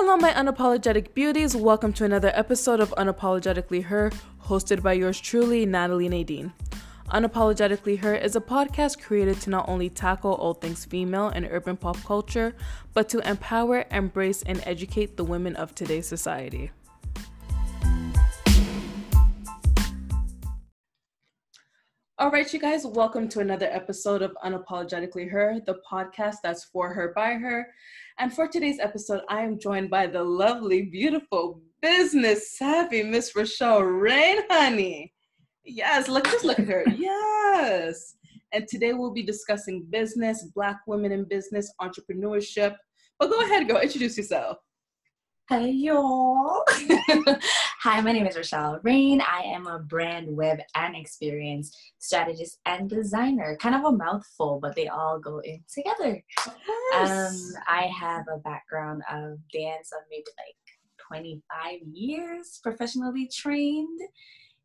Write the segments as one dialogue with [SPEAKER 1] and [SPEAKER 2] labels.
[SPEAKER 1] Hello, my unapologetic beauties. Welcome to another episode of Unapologetically Her, hosted by yours truly, Natalie Nadine. Unapologetically Her is a podcast created to not only tackle all things female and urban pop culture, but to empower, embrace, and educate the women of today's society. All right, you guys, welcome to another episode of Unapologetically Her, the podcast that's for her by her. And for today's episode, I am joined by the lovely, beautiful, business savvy Miss Roushelle Reign, honey. Yes, look, just look at her. Yes. And today we'll be discussing business, Black women in business, entrepreneurship. But go ahead, go introduce yourself.
[SPEAKER 2] Hey y'all. Hi, my name is Roushelle Reign. I am a brand web and experience strategist and designer. Kind of a mouthful, but they all go in together. Yes. Um, I have a background of dance of maybe like 25 years, professionally trained.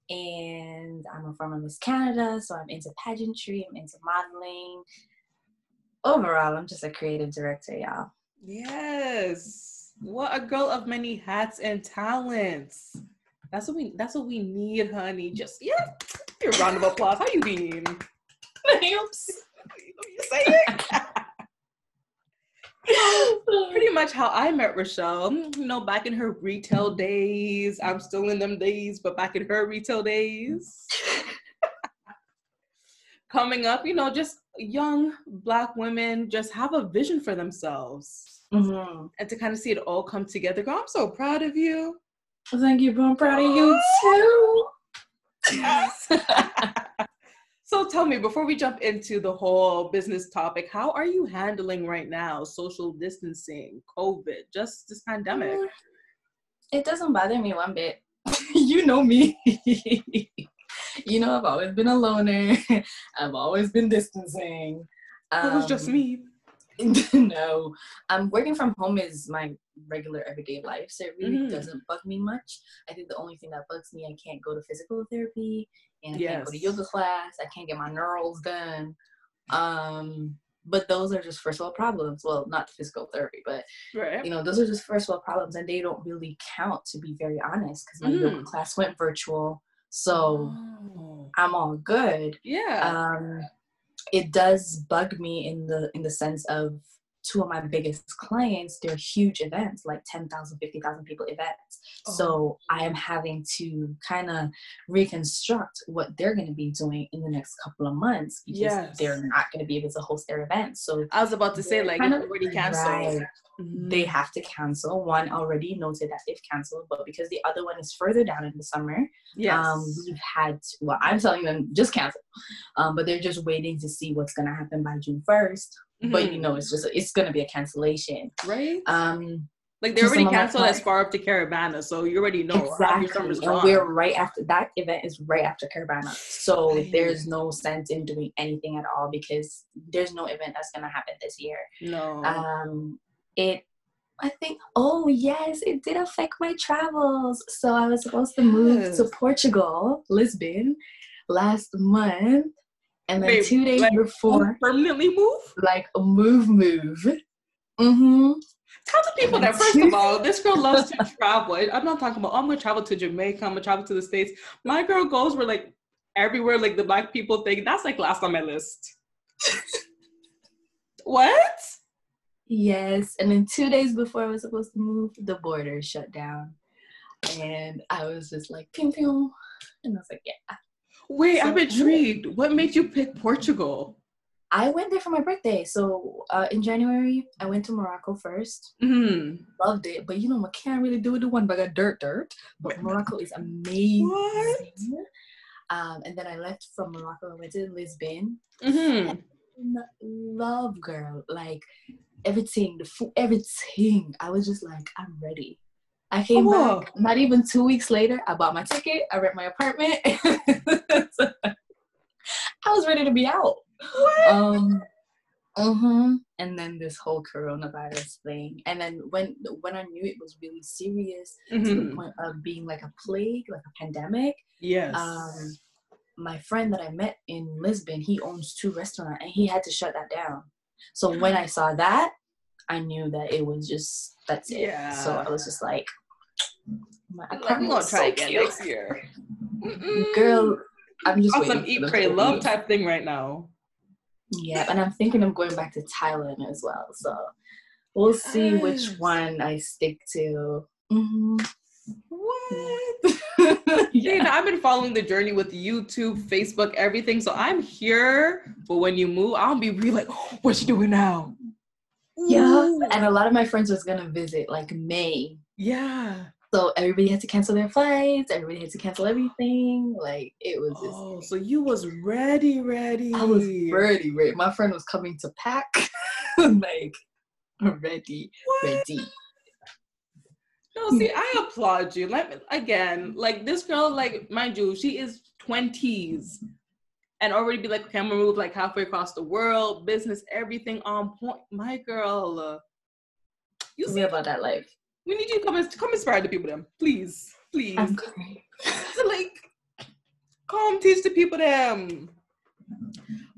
[SPEAKER 2] And I'm a former Miss Canada, so I'm into pageantry, I'm into modeling. Overall, I'm just a creative director, y'all.
[SPEAKER 1] Yes. What a girl of many hats and talents. That's what we that's what we need, honey. Just yeah. Your round of applause. How you been? You say it. Pretty much how I met Roushelle. You know, back in her retail days. I'm still in them days, but back in her retail days. Coming up, you know, just young black women just have a vision for themselves mm-hmm. and to kind of see it all come together. Girl, I'm so proud of you.
[SPEAKER 2] Thank you. I'm proud of you too.
[SPEAKER 1] Yes. so tell me, before we jump into the whole business topic, how are you handling right now social distancing, COVID, just this pandemic? Mm,
[SPEAKER 2] it doesn't bother me one bit. you know me. you know, I've always been a loner. I've always been distancing.
[SPEAKER 1] Um, it was just um, me.
[SPEAKER 2] no, um, working from home is my regular everyday life, so it really mm-hmm. doesn't bug me much. I think the only thing that bugs me, I can't go to physical therapy, and I yes. can't go to yoga class. I can't get my neurals done. Um, but those are just first world problems. Well, not physical therapy, but right. you know, those are just first world problems, and they don't really count, to be very honest, because my mm. yoga class went virtual, so oh. I'm all good.
[SPEAKER 1] Yeah.
[SPEAKER 2] Um, it does bug me in the in the sense of two of my biggest clients they're huge events like 10,000 50,000 people events oh. so i am having to kind of reconstruct what they're going to be doing in the next couple of months because yes. they're not going to be able to host their events so
[SPEAKER 1] i was about to say like kind of already canceled right.
[SPEAKER 2] mm-hmm. they have to cancel one already noted that they've canceled but because the other one is further down in the summer yes. um we've had to, well i'm telling them just cancel um but they're just waiting to see what's going to happen by june 1st mm-hmm. but you know it's just it's going to be a cancellation
[SPEAKER 1] right um like they already canceled as far up to Caribana, so you already know
[SPEAKER 2] exactly. And we're right after that event is right after Caribana, so right. there's no sense in doing anything at all because there's no event that's gonna happen this year.
[SPEAKER 1] No.
[SPEAKER 2] Um, it. I think. Oh yes, it did affect my travels. So I was supposed to move yes. to Portugal, Lisbon, last month and then Wait, two days like, before,
[SPEAKER 1] permanently move?
[SPEAKER 2] Like a move, move. Mm-hmm.
[SPEAKER 1] Tell the people that first of all, this girl loves to travel. I'm not talking about oh, I'm gonna travel to Jamaica, I'm gonna travel to the States. My girl goes where like everywhere like the black people think that's like last on my list. what?
[SPEAKER 2] Yes. And then two days before I was supposed to move, the border shut down. And I was just like, ping ping. And I was like, yeah,
[SPEAKER 1] Wait, so, I'm intrigued. What made you pick Portugal?
[SPEAKER 2] I went there for my birthday. So uh, in January, I went to Morocco 1st mm-hmm. Loved it, but you know, I can't really do it the one, but I got dirt, dirt. But Morocco is amazing. What? Um, and then I left from Morocco. I went to Lisbon. Mm-hmm. Love, girl, like everything, the food, everything. I was just like, I'm ready. I came oh. back. Not even two weeks later, I bought my ticket. I rent my apartment. so, I was ready to be out. What? Um, uh-huh. And then this whole coronavirus thing. And then when when I knew it was really serious mm-hmm. to the mm-hmm. point of being like a plague, like a pandemic.
[SPEAKER 1] Yes.
[SPEAKER 2] Um, my friend that I met in Lisbon, he owns two restaurants and he had to shut that down. So when I saw that, I knew that it was just that's it. Yeah. So I was just like,
[SPEAKER 1] my apartment like, I'm gonna try so again cute. next year.
[SPEAKER 2] Mm-mm. Girl, I'm just
[SPEAKER 1] awesome eat, pray, love type thing right now.
[SPEAKER 2] Yeah, and I'm thinking of going back to Thailand as well. So we'll yes. see which one I stick to. Mm-hmm.
[SPEAKER 1] What? yeah. I've been following the journey with YouTube, Facebook, everything. So I'm here. But when you move, I'll be really like, oh, what's she doing now?
[SPEAKER 2] Yeah. And a lot of my friends was gonna visit like May.
[SPEAKER 1] Yeah.
[SPEAKER 2] So everybody had to cancel their flights. Everybody had to cancel everything. Like it was. Just,
[SPEAKER 1] oh, so you was ready, ready.
[SPEAKER 2] I was ready, ready. My friend was coming to pack, like ready, what? ready.
[SPEAKER 1] No, see, I applaud you. Let me again, like this girl, like mind you, she is twenties, and already be like, okay, I'm gonna move like halfway across the world, business, everything on point. My girl, uh,
[SPEAKER 2] you see about that life.
[SPEAKER 1] We need you to come and come inspire the people them, please, please. I'm coming. like, come teach the people them.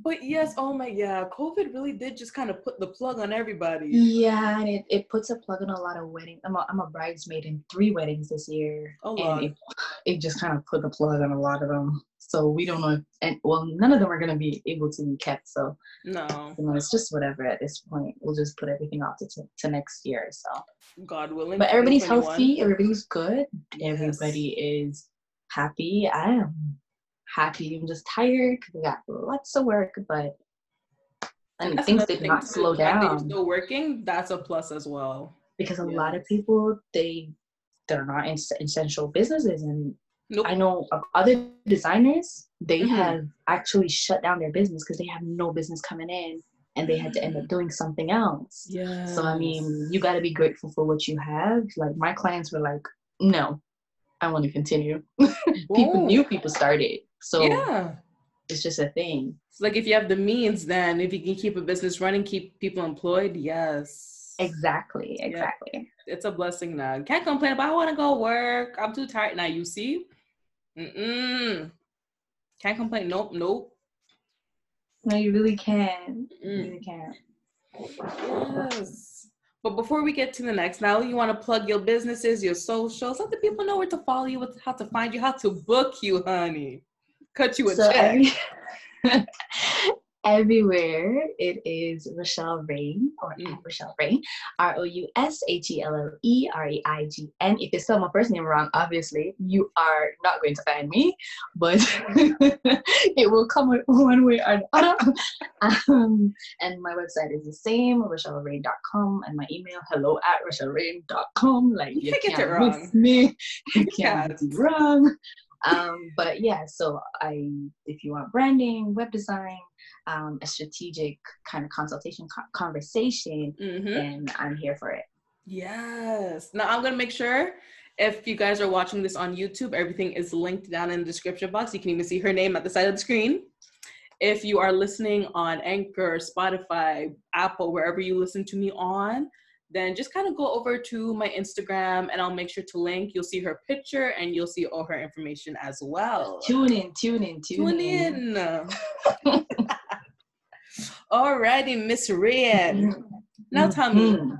[SPEAKER 1] But yes, oh my yeah, COVID really did just kind of put the plug on everybody.
[SPEAKER 2] Yeah, and it, it puts a plug on a lot of weddings. I'm a, I'm a bridesmaid in three weddings this year. Oh, and it, it just kind of put the plug on a lot of them. So we don't know if, and well, none of them are going to be able to be kept. So
[SPEAKER 1] no,
[SPEAKER 2] you know, it's just whatever at this point. We'll just put everything off to, to next year. So
[SPEAKER 1] God willing.
[SPEAKER 2] But everybody's healthy. Everybody's good. Yes. Everybody is happy. I am happy. I'm just tired because I got lots of work, but and that's things did not slow down.
[SPEAKER 1] Still working. That's a plus as well.
[SPEAKER 2] Because a lot of people they they're not in essential businesses, and nope. I know of other designers they mm-hmm. have actually shut down their business because they have no business coming in and they had to end up doing something else.
[SPEAKER 1] Yeah.
[SPEAKER 2] So I mean, you got to be grateful for what you have. Like my clients were like, "No, I want to continue." people, new people started. So
[SPEAKER 1] yeah,
[SPEAKER 2] it's just a thing.
[SPEAKER 1] like if you have the means, then if you can keep a business running, keep people employed, yes.
[SPEAKER 2] Exactly, exactly.
[SPEAKER 1] Yeah. It's a blessing now. Can't complain about I want to go work. I'm too tired now. You see, mm can't complain. Nope, nope.
[SPEAKER 2] No, you really can. Mm. You really can.
[SPEAKER 1] Yes. But before we get to the next, now you want to plug your businesses, your socials, let the people know where to follow you, how to find you, how to book you, honey cut you a so check.
[SPEAKER 2] Every, everywhere it is Roushelle Reign or mm. Roushelle Reign, R O U S H E L L E R E I G N. If you spell my first name wrong, obviously you are not going to find me, but it will come one way or another. Um, and my website is the same, RoushelleReign.com, and my email hello at RoushelleReign.com. Like you, you can't, can't miss me, you can't be wrong um, but yeah, so I, if you want branding, web design, um, a strategic kind of consultation co- conversation, mm-hmm. then I'm here for it.
[SPEAKER 1] Yes. Now I'm gonna make sure if you guys are watching this on YouTube, everything is linked down in the description box. You can even see her name at the side of the screen. If you are listening on Anchor, Spotify, Apple, wherever you listen to me on, then just kind of go over to my Instagram and I'll make sure to link. You'll see her picture and you'll see all her information as well.
[SPEAKER 2] Tune in, tune in, tune, tune in.
[SPEAKER 1] in. Alrighty, Miss Reign. Now tell me. Mm-hmm.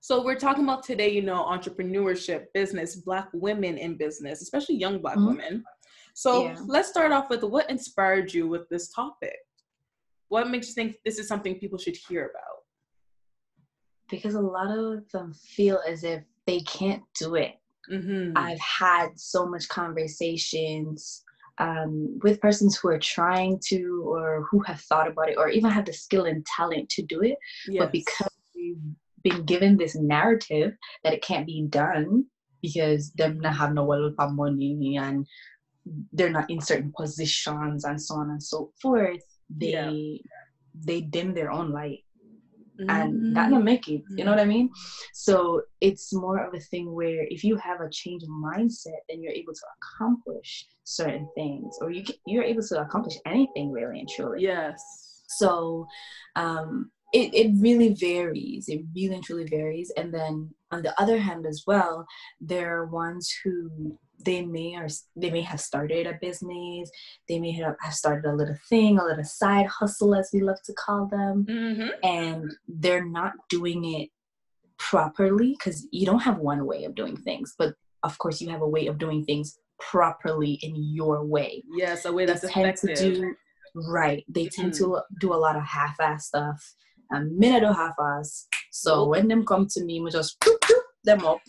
[SPEAKER 1] So we're talking about today, you know, entrepreneurship, business, black women in business, especially young black mm-hmm. women. So yeah. let's start off with what inspired you with this topic? What makes you think this is something people should hear about?
[SPEAKER 2] because a lot of them feel as if they can't do it. Mm-hmm. I've had so much conversations um, with persons who are trying to or who have thought about it or even have the skill and talent to do it, yes. but because we've been given this narrative that it can't be done because them not have no well of money and they're not in certain positions and so on and so forth, they yeah. they dim their own light. And that not make it you know what i mean? So it's more of a thing where if you have a change of mindset then you're able to accomplish certain things or you can, you're able to accomplish anything really and truly.
[SPEAKER 1] Yes.
[SPEAKER 2] So um it, it really varies it really and truly varies. And then on the other hand as well there are ones who they may or they may have started a business they may have started a little thing a little side hustle as we love to call them mm-hmm. and they're not doing it properly because you don't have one way of doing things but of course you have a way of doing things properly in your way
[SPEAKER 1] yes a way that's
[SPEAKER 2] they tend
[SPEAKER 1] effective.
[SPEAKER 2] to do right they tend mm-hmm. to do a lot of half-ass stuff a minute or half-ass so when them come to me we just them up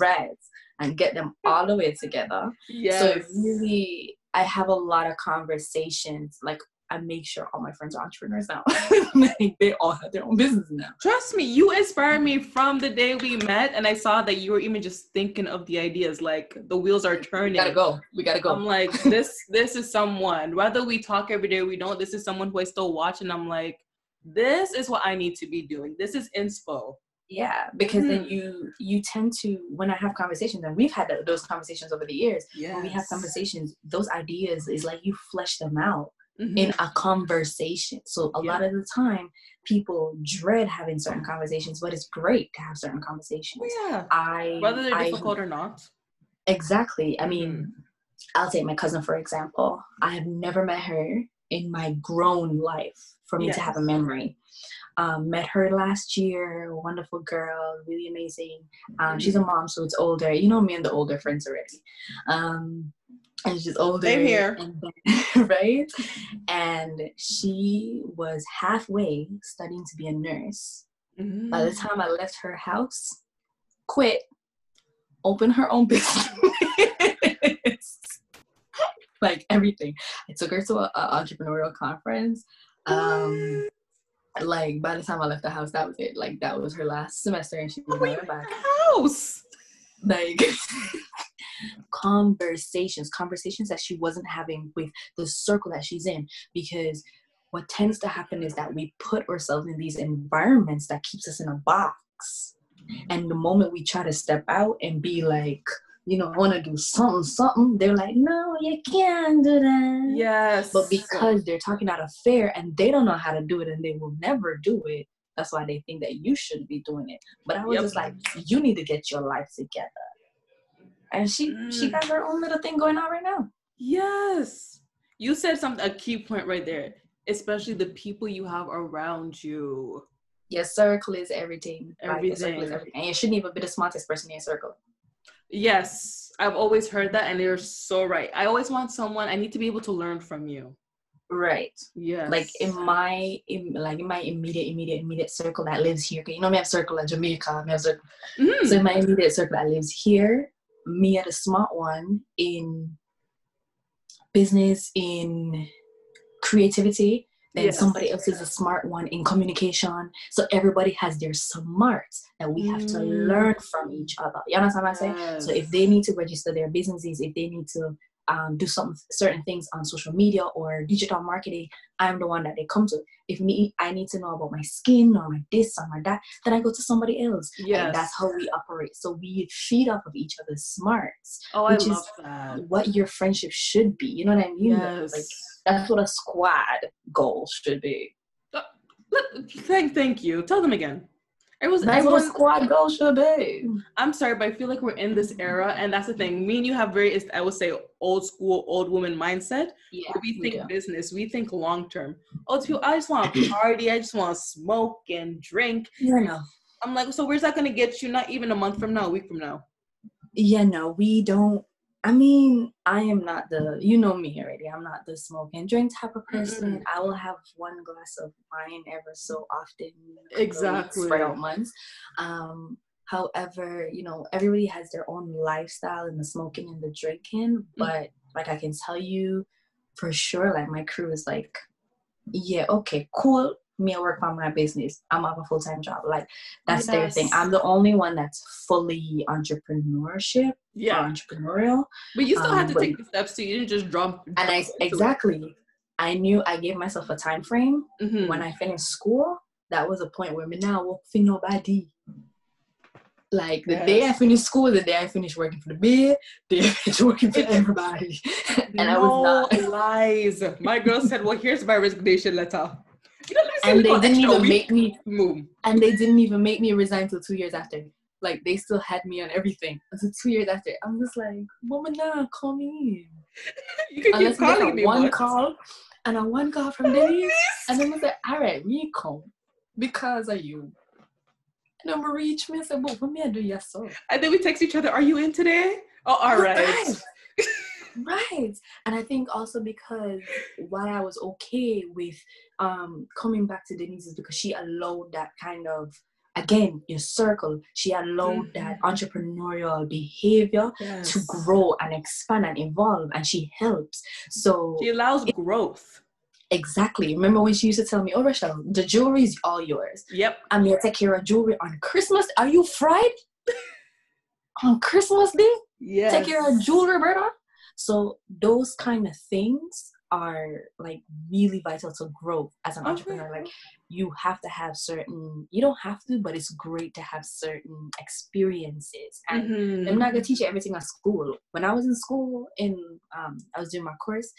[SPEAKER 2] right and get them all the way together. Yes. So really, I have a lot of conversations. Like I make sure all my friends are entrepreneurs now. like they all have their own business now.
[SPEAKER 1] Trust me, you inspired me from the day we met, and I saw that you were even just thinking of the ideas. Like the wheels are turning. We
[SPEAKER 2] gotta go. We gotta go.
[SPEAKER 1] I'm like, this. This is someone. Whether we talk every day, we don't. This is someone who I still watch, and I'm like, this is what I need to be doing. This is inspo
[SPEAKER 2] yeah because mm. then you you tend to when i have conversations and we've had those conversations over the years yes. when we have conversations those ideas is like you flesh them out mm-hmm. in a conversation so a yeah. lot of the time people dread having certain conversations but it's great to have certain conversations
[SPEAKER 1] yeah i whether they're I, difficult or not
[SPEAKER 2] exactly i mean mm. i'll take my cousin for example i have never met her in my grown life for me yes. to have a memory um, met her last year. Wonderful girl, really amazing. Um, she's a mom, so it's older. You know me and the older friends already. Um, and she's older.
[SPEAKER 1] Same here.
[SPEAKER 2] And, right? And she was halfway studying to be a nurse. Mm-hmm. By the mm. time I left her house, quit, opened her own business. like everything. I took her to an entrepreneurial conference. Um, like by the time I left the house, that was it. Like that was her last semester, and she was going back.
[SPEAKER 1] House.
[SPEAKER 2] Like conversations, conversations that she wasn't having with the circle that she's in, because what tends to happen is that we put ourselves in these environments that keeps us in a box, and the moment we try to step out and be like you know, want to do something, something, they're like, no, you can't do that.
[SPEAKER 1] Yes.
[SPEAKER 2] But because they're talking out of fear and they don't know how to do it and they will never do it, that's why they think that you should be doing it. But I was yep. just like, you need to get your life together. And she mm. she got her own little thing going on right now.
[SPEAKER 1] Yes. You said something a key point right there, especially the people you have around you.
[SPEAKER 2] Your circle is everything.
[SPEAKER 1] Everything.
[SPEAKER 2] Right? Is everything. And you shouldn't even be the smartest person in your circle.
[SPEAKER 1] Yes, I've always heard that, and you're so right. I always want someone. I need to be able to learn from you.
[SPEAKER 2] Right.
[SPEAKER 1] Yeah.
[SPEAKER 2] Like in my in like in my immediate immediate immediate circle that lives here. You know, me have circle in Jamaica. Me have circle. Mm-hmm. So in my immediate circle that lives here, me at a smart one in business in creativity then yes. somebody else is a smart one in communication. So everybody has their smarts that we have mm. to learn from each other. You understand what I'm saying? Yes. So if they need to register their businesses, if they need to um, do some certain things on social media or digital marketing, I'm the one that they come to. If me, I need to know about my skin or my this or my that, then I go to somebody else. Yeah, that's how we operate. So we feed off of each other's smarts.
[SPEAKER 1] Oh, which I love is that.
[SPEAKER 2] What your friendship should be. You know what I mean?
[SPEAKER 1] Yes.
[SPEAKER 2] Like that's what a squad goal should be. Uh,
[SPEAKER 1] thank, thank you. Tell them again.
[SPEAKER 2] It was that's everyone, what squad goal should be.
[SPEAKER 1] I'm sorry, but I feel like we're in this era, and that's the thing. Me and you have very, I would say, old school, old woman mindset.
[SPEAKER 2] Yeah,
[SPEAKER 1] we think we business, we think long term. Oh, people, I just want to party, I just want to smoke and drink.
[SPEAKER 2] Yeah, no.
[SPEAKER 1] I'm like, so where's that going to get you? Not even a month from now, a week from now.
[SPEAKER 2] Yeah, no, we don't I mean, I am not the, you know me already. I'm not the smoke and drink type of person. Mm-hmm. I will have one glass of wine ever so often.
[SPEAKER 1] Exactly.
[SPEAKER 2] Spread out months. Um, however, you know, everybody has their own lifestyle and the smoking and the drinking. Mm-hmm. But like I can tell you for sure, like my crew is like, yeah, okay, cool me I work on my business. I'm have a full time job. Like that's yes. their thing. I'm the only one that's fully entrepreneurship.
[SPEAKER 1] Yeah,
[SPEAKER 2] entrepreneurial.
[SPEAKER 1] But you still um, had to but, take the steps to you didn't just jump.
[SPEAKER 2] And I exactly. It. I knew I gave myself a time frame mm-hmm. when I finished school. That was a point where me now work for nobody. Like the yes. day I finished school, the day I finished working for the bid, the day I finished working for everybody. and no I was
[SPEAKER 1] not lies. My girl said, Well, here's my resignation letter
[SPEAKER 2] and they didn't even make me move. And they didn't even make me resign till two years after. like they still had me on everything. So two years after, I'm just like, Mama, nah, call me in. you can Unless keep calling me one once. call and a one call from Denise, and then I said, all right, me come because of you. And we reach me and said, but what me I do yes so.
[SPEAKER 1] And then we text each other, are you in today? Oh, all right.
[SPEAKER 2] right. And I think also because why I was okay with um coming back to Denise is because she allowed that kind of again your circle. She allowed mm-hmm. that entrepreneurial behavior yes. to grow and expand and evolve and she helps. So
[SPEAKER 1] she allows it, growth.
[SPEAKER 2] Exactly. Remember when she used to tell me oh Rachel the jewelry is all yours.
[SPEAKER 1] Yep.
[SPEAKER 2] I'm gonna take care of jewelry on christmas. Are you fried? On christmas day? Yeah take care of jewelry brother so those kind of things are like really vital to growth as an okay. entrepreneur like you have to have certain you don't have to but it's great to have certain experiences. And mm-hmm. i'm not gonna teach you everything at school. When i was in school in um i was doing my course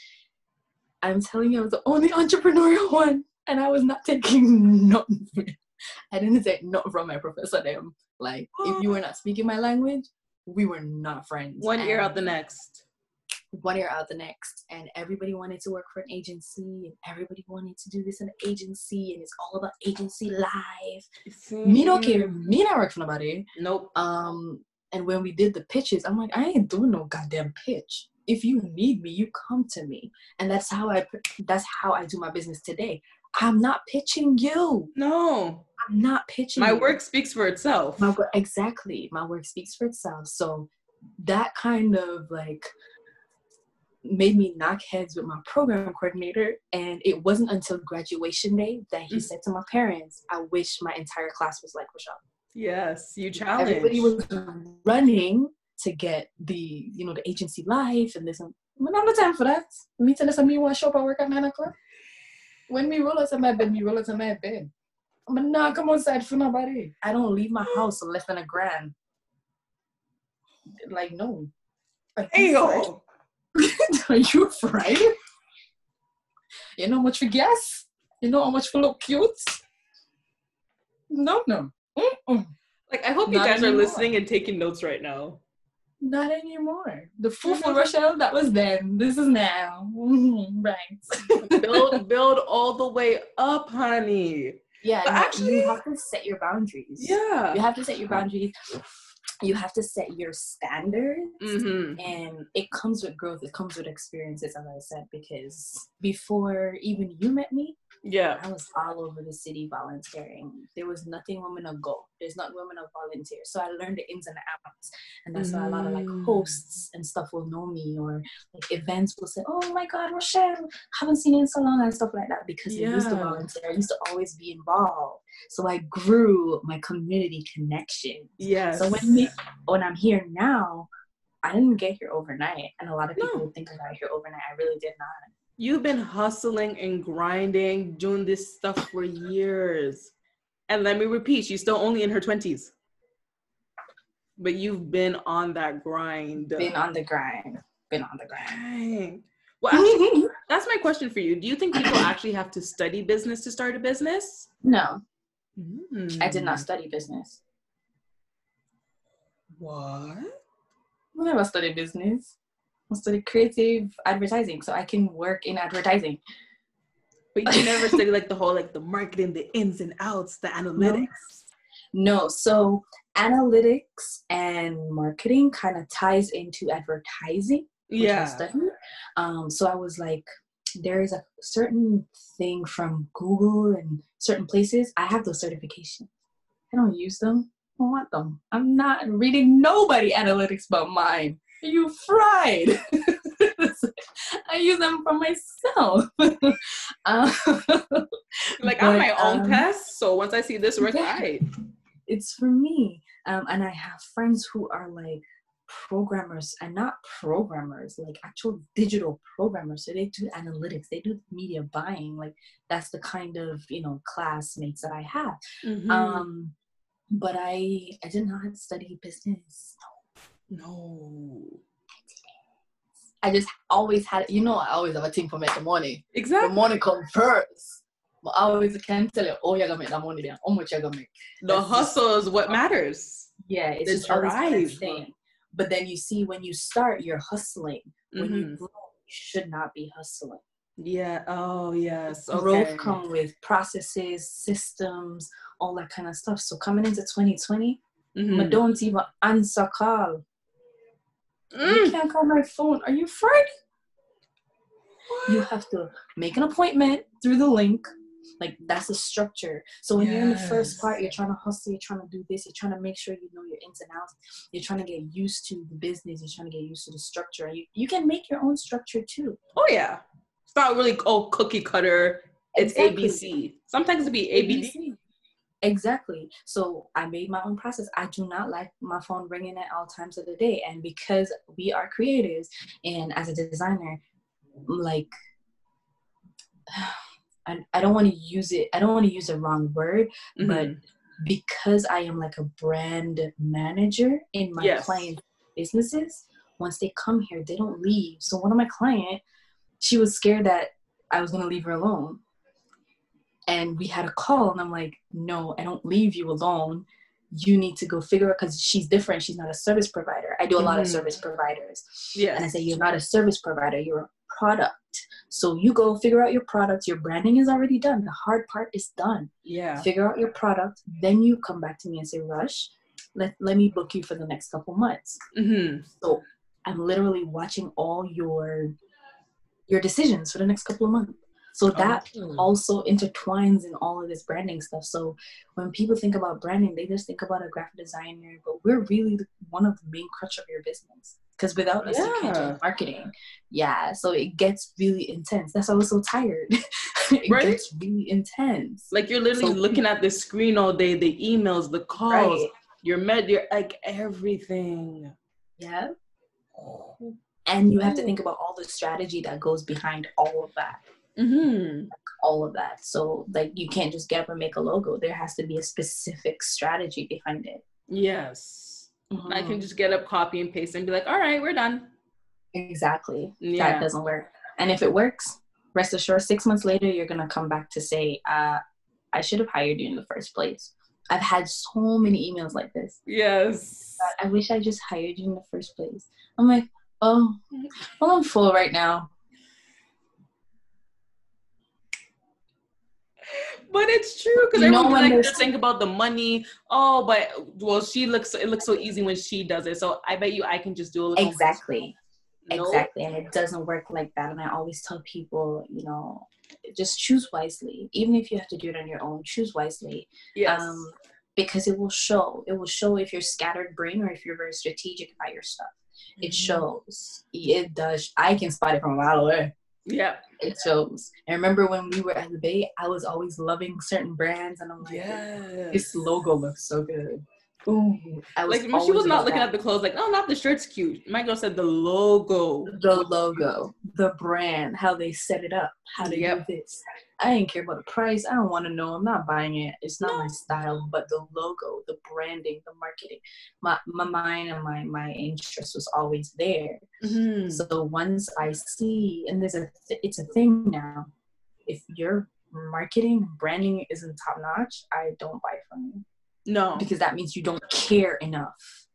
[SPEAKER 2] i'm telling you i was the only entrepreneurial one and i was not taking nothing i didn't take not from my professor. Them like if you were not speaking my language we were not friends.
[SPEAKER 1] One year out the next
[SPEAKER 2] one year out the next. And everybody wanted to work for an agency and everybody wanted to do this in an agency and it's all about agency life. Me don't care. Me not work for nobody.
[SPEAKER 1] Nope.
[SPEAKER 2] Um and when we did the pitches i'm like i ain't doing no goddamn pitch. If you need me you come to me. And that's how i that's how i do my business today. I'm not pitching you.
[SPEAKER 1] No.
[SPEAKER 2] I'm not pitching
[SPEAKER 1] my you. work speaks for itself.
[SPEAKER 2] My work exactly. My work speaks for itself. So that kind of like made me knock heads with my program coordinator. And it wasn't until graduation day that he mm-hmm. said to my parents, I wish my entire class was like Roushelle.
[SPEAKER 1] Yes, you challenged.
[SPEAKER 2] Everybody was running to get the, you know, the agency life and this. And I don't have time for that. Me tell us me want to show up and work at nine o'clock. When me roll out of my bed, me roll out of my bed. But nah, come outside for nobody. I don't leave my house less than a grand. Like no.
[SPEAKER 1] Hey yo.
[SPEAKER 2] Are you afraid? You know how much for gas? You know how much for look cute? No, no. Mm-mm.
[SPEAKER 1] Like I hope Not you guys anymore. are listening and taking notes right now.
[SPEAKER 2] Not anymore. The full for Roushelle, that was then. This is now. Mm-hmm. right.
[SPEAKER 1] build build all the way up, honey.
[SPEAKER 2] Yeah, no, actually you have to set your boundaries.
[SPEAKER 1] Yeah.
[SPEAKER 2] You have to set your boundaries you have to set your standards mm-hmm. and it comes with growth it comes with experiences as i said because before even you met me
[SPEAKER 1] yeah.
[SPEAKER 2] I was all over the city volunteering. There was nothing women to go. There's not women to volunteer. So I learned the ins and the outs. And that's mm. why a lot of like mm. hosts and stuff will know me or like events will say, Oh my God, Roushelle, haven't seen you in so long and stuff like that because yeah. I used to volunteer. I used to always be involved. So I grew my community connection.
[SPEAKER 1] Yeah.
[SPEAKER 2] So when we when I'm here now, I didn't get here overnight. And a lot of people no. think I got here overnight. I really did not
[SPEAKER 1] You've been hustling and grinding, doing this stuff for years. And let me repeat, she's still only in her 20s. But you've been on that grind.
[SPEAKER 2] Been on the grind. Been on the grind.
[SPEAKER 1] Well, actually, that's my question for you. Do you think people actually have to study business to start a business?
[SPEAKER 2] No. Mm. I did not study business.
[SPEAKER 1] What?
[SPEAKER 2] I never studied business. I studied creative advertising, so I can work in advertising.
[SPEAKER 1] But you never studied like the whole like the marketing, the ins and outs, the analytics.
[SPEAKER 2] No, no. so analytics and marketing kind of ties into advertising.
[SPEAKER 1] yeah.
[SPEAKER 2] Um, so I was like, there is a certain thing from Google and certain places. I have those certifications. I don't use them. I don't want them. I'm not reading nobody analytics but mine you fried. I use them for myself.
[SPEAKER 1] um, like I'm my own um, pest, so once I see this work, yeah, I.
[SPEAKER 2] It's for me, um, and I have friends who are like programmers and not programmers, like actual digital programmers. So they do analytics, they do media buying. Like that's the kind of you know classmates that I have. Mm-hmm. Um, but I I did not study business.
[SPEAKER 1] No.
[SPEAKER 2] I just always had, you know, I always have a thing for making money.
[SPEAKER 1] Exactly.
[SPEAKER 2] The money comes first. But I always can tell you, oh, you're gonna make that money then. How much you're gonna make?
[SPEAKER 1] The That's hustle just, is what matters.
[SPEAKER 2] Yeah, it's just always thing. But then you see when you start, you're hustling. When mm-hmm. you grow, you should not be hustling.
[SPEAKER 1] Yeah. Oh, yes.
[SPEAKER 2] Okay. Growth come with processes, systems, all that kind of stuff. So coming into 2020, mm-hmm. I don't even answer call. Mm. You can't call my phone. Are you afraid? You have to make an appointment through the link. Like that's a structure. So when yes. you're in the first part, you're trying to hustle, you're trying to do this, you're trying to make sure you know your ins and outs. You're trying to get used to the business, you're trying to get used to the structure. You you can make your own structure too.
[SPEAKER 1] Oh yeah. It's not really oh cookie cutter. It's exactly. ABC. Sometimes it be ABD.
[SPEAKER 2] Exactly. So I made my own process. I do not like my phone ringing at all times of the day. And because we are creatives and as a designer, like I, I don't want to use it i don't want to use the wrong word mm-hmm. but because i am like a brand manager in my yes. client businesses once they come here they don't leave so one of my client she was scared that i was going to leave her alone and we had a call and i'm like no i don't leave you alone you need to go figure out because she's different she's not a service provider i do a mm-hmm. lot of mm-hmm. service providers yeah and i say you're not a service provider you're a product so you go figure out your product. Your branding is already done. The hard part is done.
[SPEAKER 1] Yeah.
[SPEAKER 2] Figure out your product. Then you come back to me and say, Rush, let, let me book you for the next couple months. Mm-hmm. So I'm literally watching all your your decisions for the next couple of months. So that oh. also intertwines in all of this branding stuff. So when people think about branding, they just think about a graphic designer, but we're really one of the main crutch of your business because without us, yeah. you can't do marketing. Yeah, so it gets really intense. That's why I was so tired. it right? gets really intense.
[SPEAKER 1] Like you're literally so, looking at the screen all day, the emails, the calls, right. your med, your like everything.
[SPEAKER 2] Yeah. Oh. And you have to think oh. about all the strategy that goes behind all of that. Mm-hmm. All of that. So like you can't just get up and make a logo. There has to be a specific strategy behind it.
[SPEAKER 1] Yes Mm-hmm. I can just get up, copy and paste, and be like, all right, we're done.
[SPEAKER 2] Exactly. Yeah. That doesn't work. And if it works, rest assured, six months later, you're going to come back to say, uh, I should have hired you in the first place. I've had so many emails like this.
[SPEAKER 1] Yes.
[SPEAKER 2] I wish I just hired you in the first place. I'm like, oh, well, I'm full right now.
[SPEAKER 1] But it's true because everyone like just think about the money. Oh, but well, she looks it looks so easy when she does it. So I bet you I can just do
[SPEAKER 2] it. Exactly. Exactly. And it doesn't work like that. And I always tell people, you know, just choose wisely. Even if you have to do it on your own, choose wisely. Yes. Um, because it will show. It will show if you're scattered brain or if you're very strategic about your stuff. It mm-hmm. shows. It does. I can spot it from a mile away.
[SPEAKER 1] Yeah.
[SPEAKER 2] It shows. And remember when we were at the Bay, I was always loving certain brands, and I'm like, yes. this logo looks so good.
[SPEAKER 1] Ooh, like she was not looking that. at the clothes, like, oh, not the shirt's cute. My girl said the logo.
[SPEAKER 2] The logo, the brand, how they set it up, how they yep. do this. I didn't care about the price. I don't want to know. I'm not buying it. It's not no. my style. But the logo, the branding, the marketing, my my mind and my my interest was always there. Mm-hmm. So once I see, and there's a it's a thing now. If your marketing branding isn't top notch, I don't buy from you.
[SPEAKER 1] No,
[SPEAKER 2] because that means you don't care enough.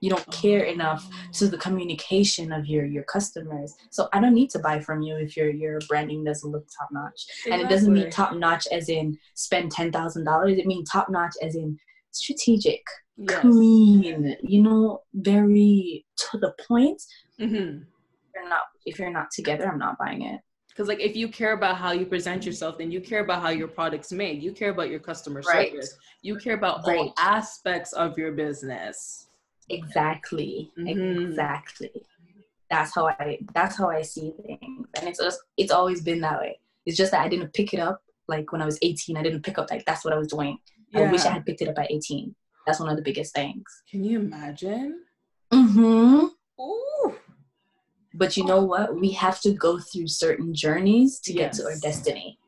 [SPEAKER 2] You don't care enough to the communication of your your customers. So i don't need to buy from you if your your branding doesn't look top notch. Exactly. and it doesn't mean top notch as in spend $10000 it means top notch as in strategic yes. clean you know very to the point. Mm-hmm. you're not if you're not together i'm not buying it
[SPEAKER 1] because like if you care about how you present yourself then you care about how your product's made you care about your customer right. service you care about right. all aspects of your business
[SPEAKER 2] Exactly. Mm-hmm. Exactly. That's how I that's how I see things. And it's just it's always been that way. It's just that I didn't pick it up like when I was 18. I didn't pick up like that's what I was doing. Yeah. I wish I had picked it up at 18. That's one of the biggest things.
[SPEAKER 1] Can you imagine?
[SPEAKER 2] Mm-hmm. Ooh. But you know what? We have to go through certain journeys to yes. get to our destiny.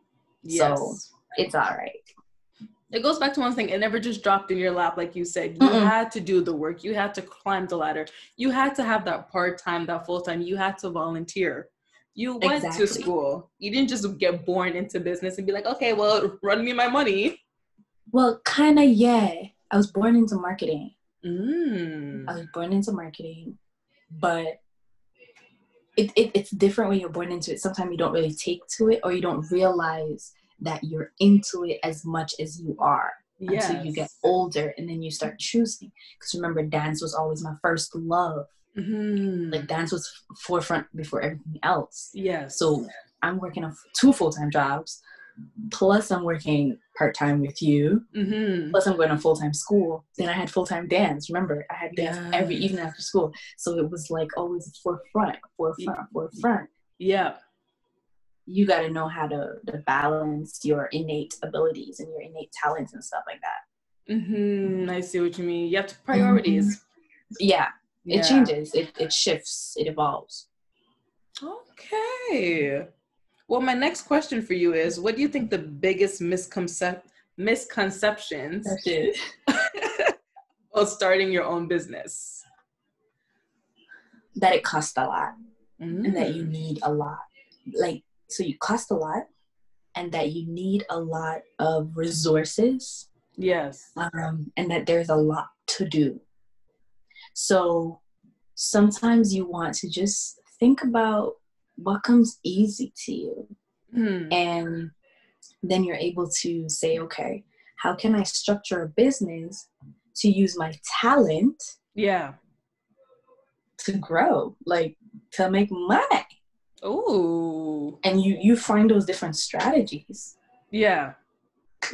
[SPEAKER 2] Yes. So it's all right
[SPEAKER 1] it goes back to one thing it never just dropped in your lap like you said you Mm-mm. had to do the work you had to climb the ladder you had to have that part-time that full-time you had to volunteer you went exactly. to school you didn't just get born into business and be like okay well run me my money
[SPEAKER 2] well kind of yeah i was born into marketing Mm. I was born into marketing, but it, it, it's different when you're born into it. Sometimes you don't really take to it or you don't realize that you're into it as much as you are yes. until you get older and then you start choosing. Because remember, dance was always my first love. Mm-hmm. Like dance was forefront before everything else.
[SPEAKER 1] Yeah.
[SPEAKER 2] So I'm working on two full time jobs plus I'm working part time with you, mm-hmm. plus I'm going to full time school. Then I had full time dance. Remember, I had dance yeah. every evening after school, so it was like always forefront, forefront, forefront.
[SPEAKER 1] Yeah,
[SPEAKER 2] you got to know how to, to balance your innate abilities and your innate talents and stuff like that.
[SPEAKER 1] Mm-hmm. I see what you mean. You have to priorities.
[SPEAKER 2] Mm-hmm. Yeah, it changes. It it shifts. It evolves.
[SPEAKER 1] Okay. Well, my next question for you is what do you think the biggest misconcep- misconceptions of starting your own business?
[SPEAKER 2] That it costs a lot mm. and that you mm. need a lot. Like, so you cost a lot and that you need a lot of resources.
[SPEAKER 1] Yes.
[SPEAKER 2] Um, and that there's a lot to do. So sometimes you want to just think about what comes easy to you? Mm. and then you're able to say okay how can i structure a business to use my talent
[SPEAKER 1] yeah.
[SPEAKER 2] to grow? Like to make money.
[SPEAKER 1] Ooh.
[SPEAKER 2] and you you find those different strategies.
[SPEAKER 1] Yeah.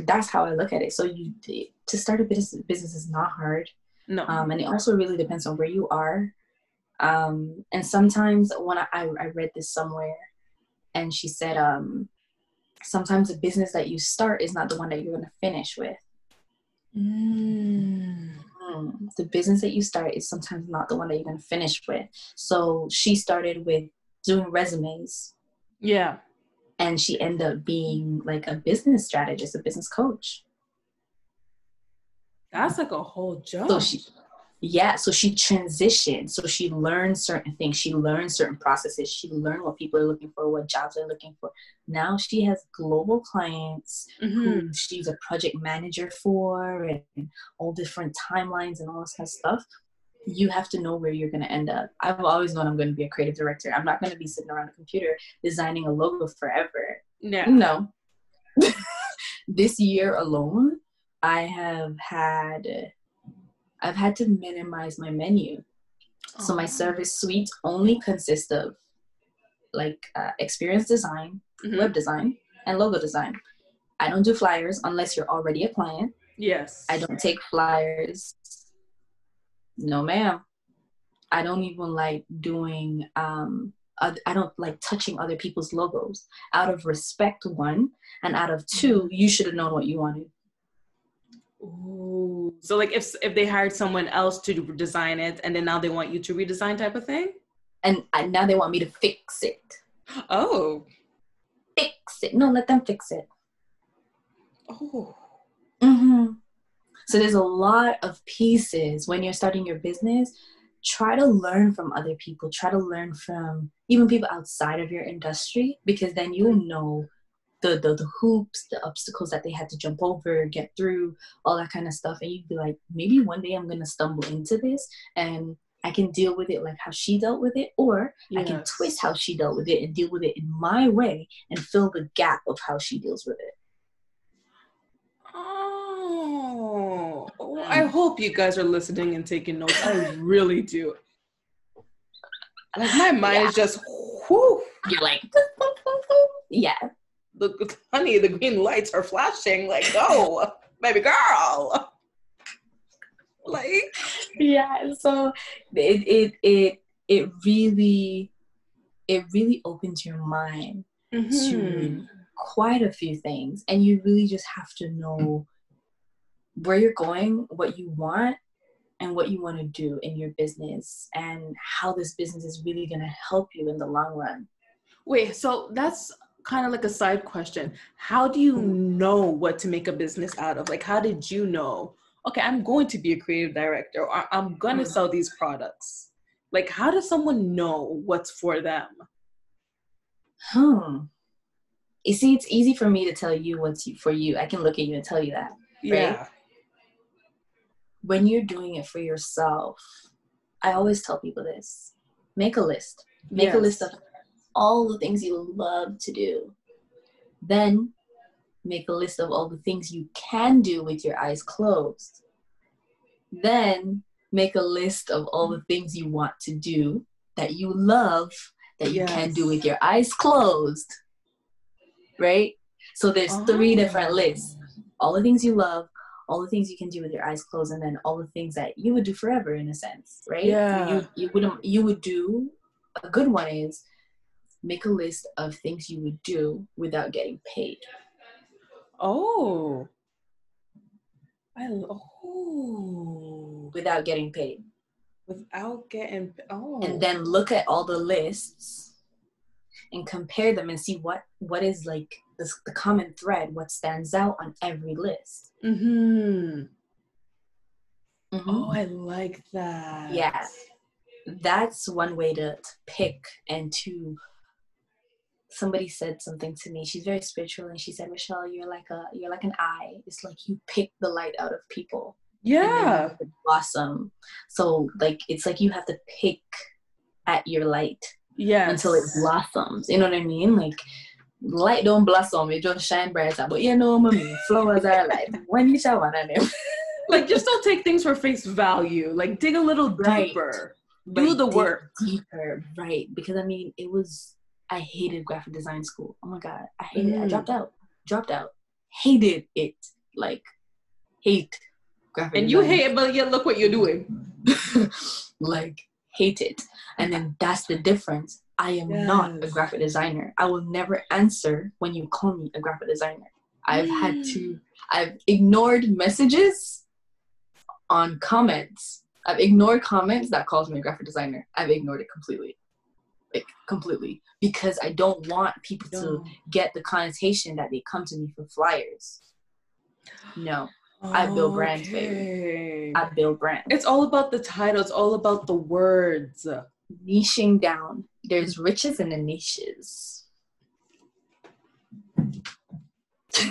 [SPEAKER 2] That's how i look at it. So you to start a business business is not hard.
[SPEAKER 1] No.
[SPEAKER 2] Um, and it also really depends on where you are um, and sometimes when I, I read this somewhere, and she said, um, sometimes the business that you start is not the one that you're going to finish with. Mm. Mm. The business that you start is sometimes not the one that you're going to finish with. So she started with doing resumes.
[SPEAKER 1] Yeah.
[SPEAKER 2] And she ended up being like a business strategist, a business coach.
[SPEAKER 1] That's like a whole job.
[SPEAKER 2] So she, yeah so she transitioned. So she learned certain things. She learned certain processes. She learned what people are looking for what jobs they're looking for. Now she has global clients mm-hmm. who she's a project manager for and all different timelines and all this kind of stuff. You have to know where you're going to end up. I've always known i'm going to be a creative director. I'm not going to be sitting around a computer designing a logo forever.
[SPEAKER 1] No.
[SPEAKER 2] No. This year alone i have had I've had to minimize my menu. Oh. So my service suite only consists of like uh, experience design, mm-hmm. web design, and logo design. I don't do flyers unless you're already a client.
[SPEAKER 1] Yes.
[SPEAKER 2] I don't take flyers. No, ma'am. I don't even like doing. Um, I don't like touching other people's logos. Out of respect, one, and out of two, you should have known what you wanted.
[SPEAKER 1] Ooh. So like if if they hired someone else to design it and then now they want you to redesign type of thing?
[SPEAKER 2] And, and now they want me to fix it.
[SPEAKER 1] Oh.
[SPEAKER 2] Fix it. No, let them fix it.
[SPEAKER 1] Oh.
[SPEAKER 2] Mm-hmm. So there's a lot of pieces when you're starting your business. Try to learn from other people. Try to learn from even people outside of your industry because then you'll know the, the the hoops, the obstacles that they had to jump over, get through, all that kind of stuff. And you'd be like, maybe one day I'm gonna stumble into this and I can deal with it like how she dealt with it, or yes. I can twist how she dealt with it and deal with it in my way and fill the gap of how she deals with it.
[SPEAKER 1] Oh, I mm. hope you guys are listening and taking notes. I really do. Like my mind yeah. is just whoo.
[SPEAKER 2] You're like, yeah
[SPEAKER 1] the honey, the green lights are flashing. Like, go, baby girl. Like,
[SPEAKER 2] yeah. So it it it it really it really opens your mind mm-hmm. to quite a few things, and you really just have to know where you're going, what you want, and what you want to do in your business, and how this business is really going to help you in the long run.
[SPEAKER 1] Wait, so that's kind of like a side question. How do you know what to make a business out of? Like, how did you know? Okay, I'm going to be a creative director, or I'm going to mm. sell these products. Like, how does someone know what's for them?
[SPEAKER 2] Hmm. You see, it's easy for me to tell you what's for you. I can look at you and tell you that. Right? Yeah. when you're doing it for yourself, I always tell people this make a list. Make yes. a list of all the things you love to do. Then make a list of all the things you can do with your eyes closed. Then make a list of all the things you want to do that you love that you yes. can do with your eyes closed. Right? So there's oh. three different lists. All the things you love, all the things you can do with your eyes closed, and then all the things that you would do forever in a sense, right?
[SPEAKER 1] Yeah.
[SPEAKER 2] You you would you would do a good one is make a list of things you would do without getting paid.
[SPEAKER 1] Oh. I oh
[SPEAKER 2] without getting paid.
[SPEAKER 1] Without getting oh
[SPEAKER 2] and then look at all the lists and compare them and see what what is like the, the common thread, what stands out on every list.
[SPEAKER 1] Mm-hmm. mm-hmm. Oh, I like that.
[SPEAKER 2] Yeah. That's one way to, to pick and to somebody said something to me. She's very spiritual, and she said, "Michelle, you're like a you're like an eye. It's like you pick the light out of people.
[SPEAKER 1] Yeah,
[SPEAKER 2] blossom. So like it's like you have to pick at your light.
[SPEAKER 1] Yeah,
[SPEAKER 2] until it blossoms. You know what I mean? Like light don't blossom, it just shine brighter. But you know, mommy, flowers are like when you shower them.
[SPEAKER 1] like just don't take things for face value. Like dig a little right. deeper. Do right. the work
[SPEAKER 2] deeper, right? Because I mean, it was I hated graphic design school. Oh my god, I hated mm. it. I dropped out. Dropped out. Hated it. Like hate
[SPEAKER 1] graphic. And you hate it, but yeah, look what you're doing.
[SPEAKER 2] like hate it. And then that's the difference. I am yes. not a graphic designer. I will never answer when you call me a graphic designer. I've mm. had to mm. I've ignored messages on comments. I've ignored comments that calls me a graphic designer. I've ignored it completely like completely because I don't want people to get the connotation that they come to me for flyers. No. I build brands, baby. I build brands.
[SPEAKER 1] It's all about the title. It's all about the words.
[SPEAKER 2] Niching down. There's riches in the niches.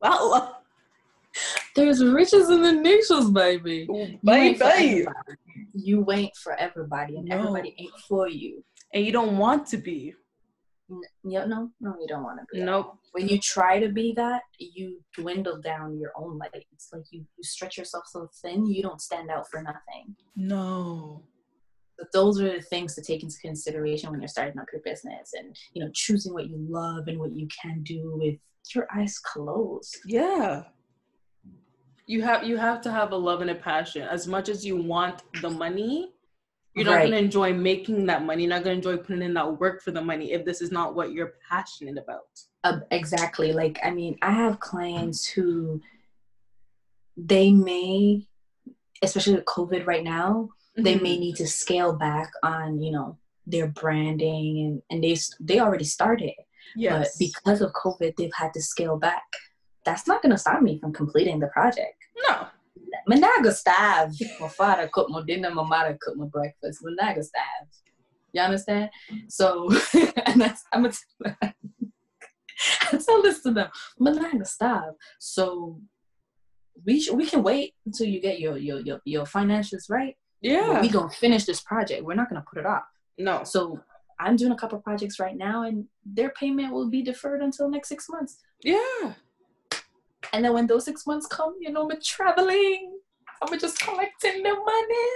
[SPEAKER 2] well, there's riches in the niches, baby.
[SPEAKER 1] Baby.
[SPEAKER 2] You ain't for everybody, and no. everybody ain't for you.
[SPEAKER 1] And you don't want to be.
[SPEAKER 2] No, no, no, you don't want to be.
[SPEAKER 1] Nope.
[SPEAKER 2] When you try to be that, you dwindle down your own light. It's like you, you stretch yourself so thin, you don't stand out for nothing.
[SPEAKER 1] No.
[SPEAKER 2] But those are the things to take into consideration when you're starting up your business and you know choosing what you love and what you can do with your eyes closed.
[SPEAKER 1] Yeah you have you have to have a love and a passion as much as you want the money you're not right. going to enjoy making that money you're not going to enjoy putting in that work for the money if this is not what you're passionate about
[SPEAKER 2] uh, exactly like i mean i have clients who they may especially with covid right now mm-hmm. they may mm-hmm. need to scale back on you know their branding and and they they already started yes. but because of covid they've had to scale back that's not going to stop me from completing the project
[SPEAKER 1] no.
[SPEAKER 2] I'm not. My father cooked my dinner, my mother cooked my breakfast. Not gonna. You understand? So, and that's, I'm gonna tell, I tell this to them. I'm not gonna starve. So, we sh- we can wait until you get your your your, your financials right.
[SPEAKER 1] Yeah.
[SPEAKER 2] we gonna finish this project. We're not gonna put it off.
[SPEAKER 1] No.
[SPEAKER 2] So I'm doing a couple projects right now, and their payment will be deferred until next six months.
[SPEAKER 1] Yeah.
[SPEAKER 2] And then when those six months come, you know, I'm traveling. I'm just collecting the money.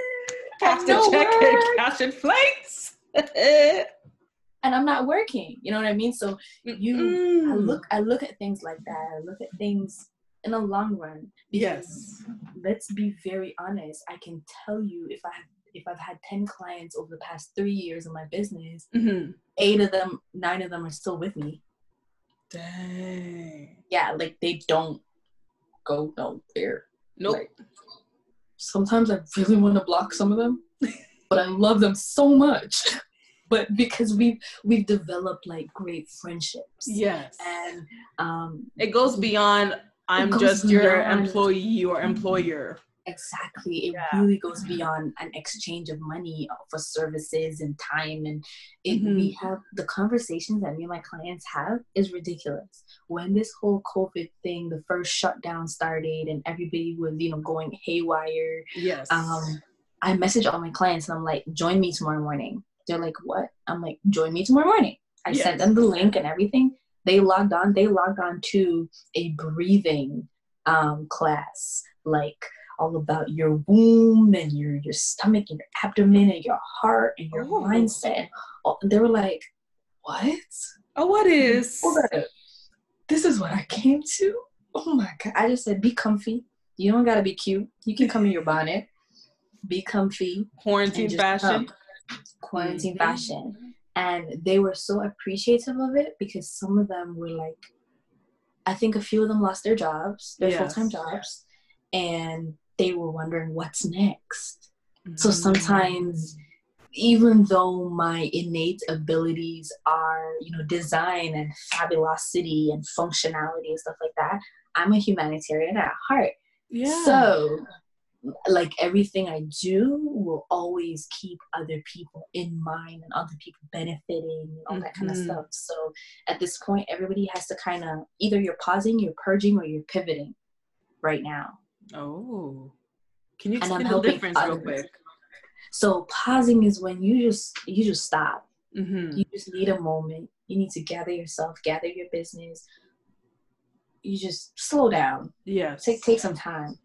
[SPEAKER 1] Cash the check and cash and flights.
[SPEAKER 2] and I'm not working. You know what I mean? So you mm. I look I look at things like that. I look at things in the long run.
[SPEAKER 1] Yes.
[SPEAKER 2] Let's be very honest. I can tell you if I have if I've had 10 clients over the past three years of my business, mm-hmm. eight of them, nine of them are still with me.
[SPEAKER 1] Dang.
[SPEAKER 2] Yeah, like they don't go nowhere.
[SPEAKER 1] Nope. Like,
[SPEAKER 2] sometimes I really want to block some of them, but I love them so much. but because we've we've developed like great friendships.
[SPEAKER 1] Yes.
[SPEAKER 2] And um
[SPEAKER 1] it goes beyond I'm just your employee or employer.
[SPEAKER 2] Exactly. It yeah. really goes beyond an exchange of money for services and time. And it, mm-hmm. we have the conversations that me and my clients have is ridiculous. When this whole COVID thing, the first shutdown started and everybody was, you know, going haywire.
[SPEAKER 1] Yes.
[SPEAKER 2] Um, I message all my clients and I'm like, join me tomorrow morning. They're like, what? I'm like, join me tomorrow morning. I yes. sent them the link and everything. They logged on. They logged on to a breathing um, class, like all about your womb and your your stomach and your abdomen and your heart and your oh. mindset. They were like, "What?
[SPEAKER 1] Oh, what is?
[SPEAKER 2] This is what I came to. Oh my god! I just said, be comfy. You don't gotta be cute. You can come in your bonnet. Be comfy.
[SPEAKER 1] Quarantine fashion.
[SPEAKER 2] Come. Quarantine mm-hmm. fashion. And they were so appreciative of it because some of them were like, I think a few of them lost their jobs, their yes. full time jobs, and they were wondering what's next. Mm-hmm. So sometimes, even though my innate abilities are, you know, design and fabulosity and functionality and stuff like that, I'm a humanitarian at heart. Yeah. So, like everything I do will always keep other people in mind and other people benefiting and all mm-hmm. that kind of stuff. So at this point, everybody has to kind of either you're pausing, you're purging, or you're pivoting right now.
[SPEAKER 1] Oh, can you explain the difference others. real quick?
[SPEAKER 2] So pausing is when you just you just stop. Mm-hmm. You just need a moment. You need to gather yourself, gather your business. You just slow down.
[SPEAKER 1] Yeah.
[SPEAKER 2] Take take some time.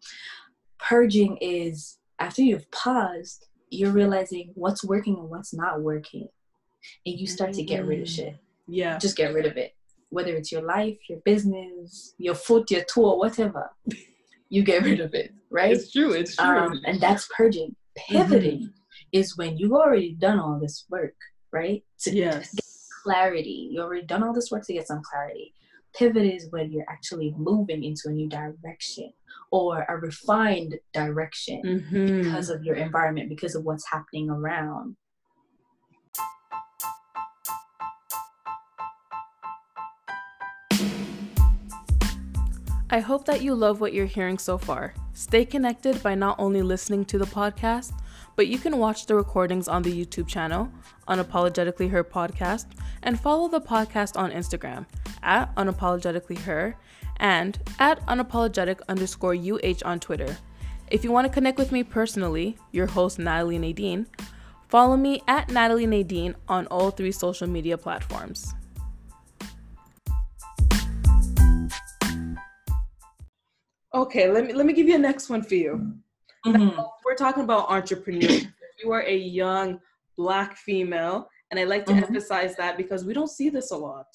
[SPEAKER 2] Purging is after you've paused, you're realizing what's working and what's not working, and you start mm-hmm. to get rid of shit.
[SPEAKER 1] Mm-hmm. Yeah.
[SPEAKER 2] Just get rid of it. Whether it's your life, your business, your foot, your tour, whatever. you get rid of it, right?
[SPEAKER 1] It's true. It's true. Um,
[SPEAKER 2] and that's purging. Pivoting mm-hmm. is when you've already done all this work, right?
[SPEAKER 1] To yes. get
[SPEAKER 2] clarity. You've already done all this work to get some clarity. Pivot is when you're actually moving into a new direction or a refined direction mm-hmm. because of your environment, because of what's happening around.
[SPEAKER 1] I hope that you love what you're hearing so far. Stay connected by not only listening to the podcast, but you can watch the recordings on the YouTube channel, Unapologetically Her Podcast, and follow the podcast on Instagram at Unapologetically Her and at unapologetic underscore UH on Twitter. If you want to connect with me personally, your host Natalie Nadine, follow me at Natalie Nadine on all three social media platforms. Okay, let me let me give you a next one for you. Mm-hmm. we're talking about entrepreneurs. you are a young black female, and I like to mm-hmm. emphasize that because we don't see this a lot.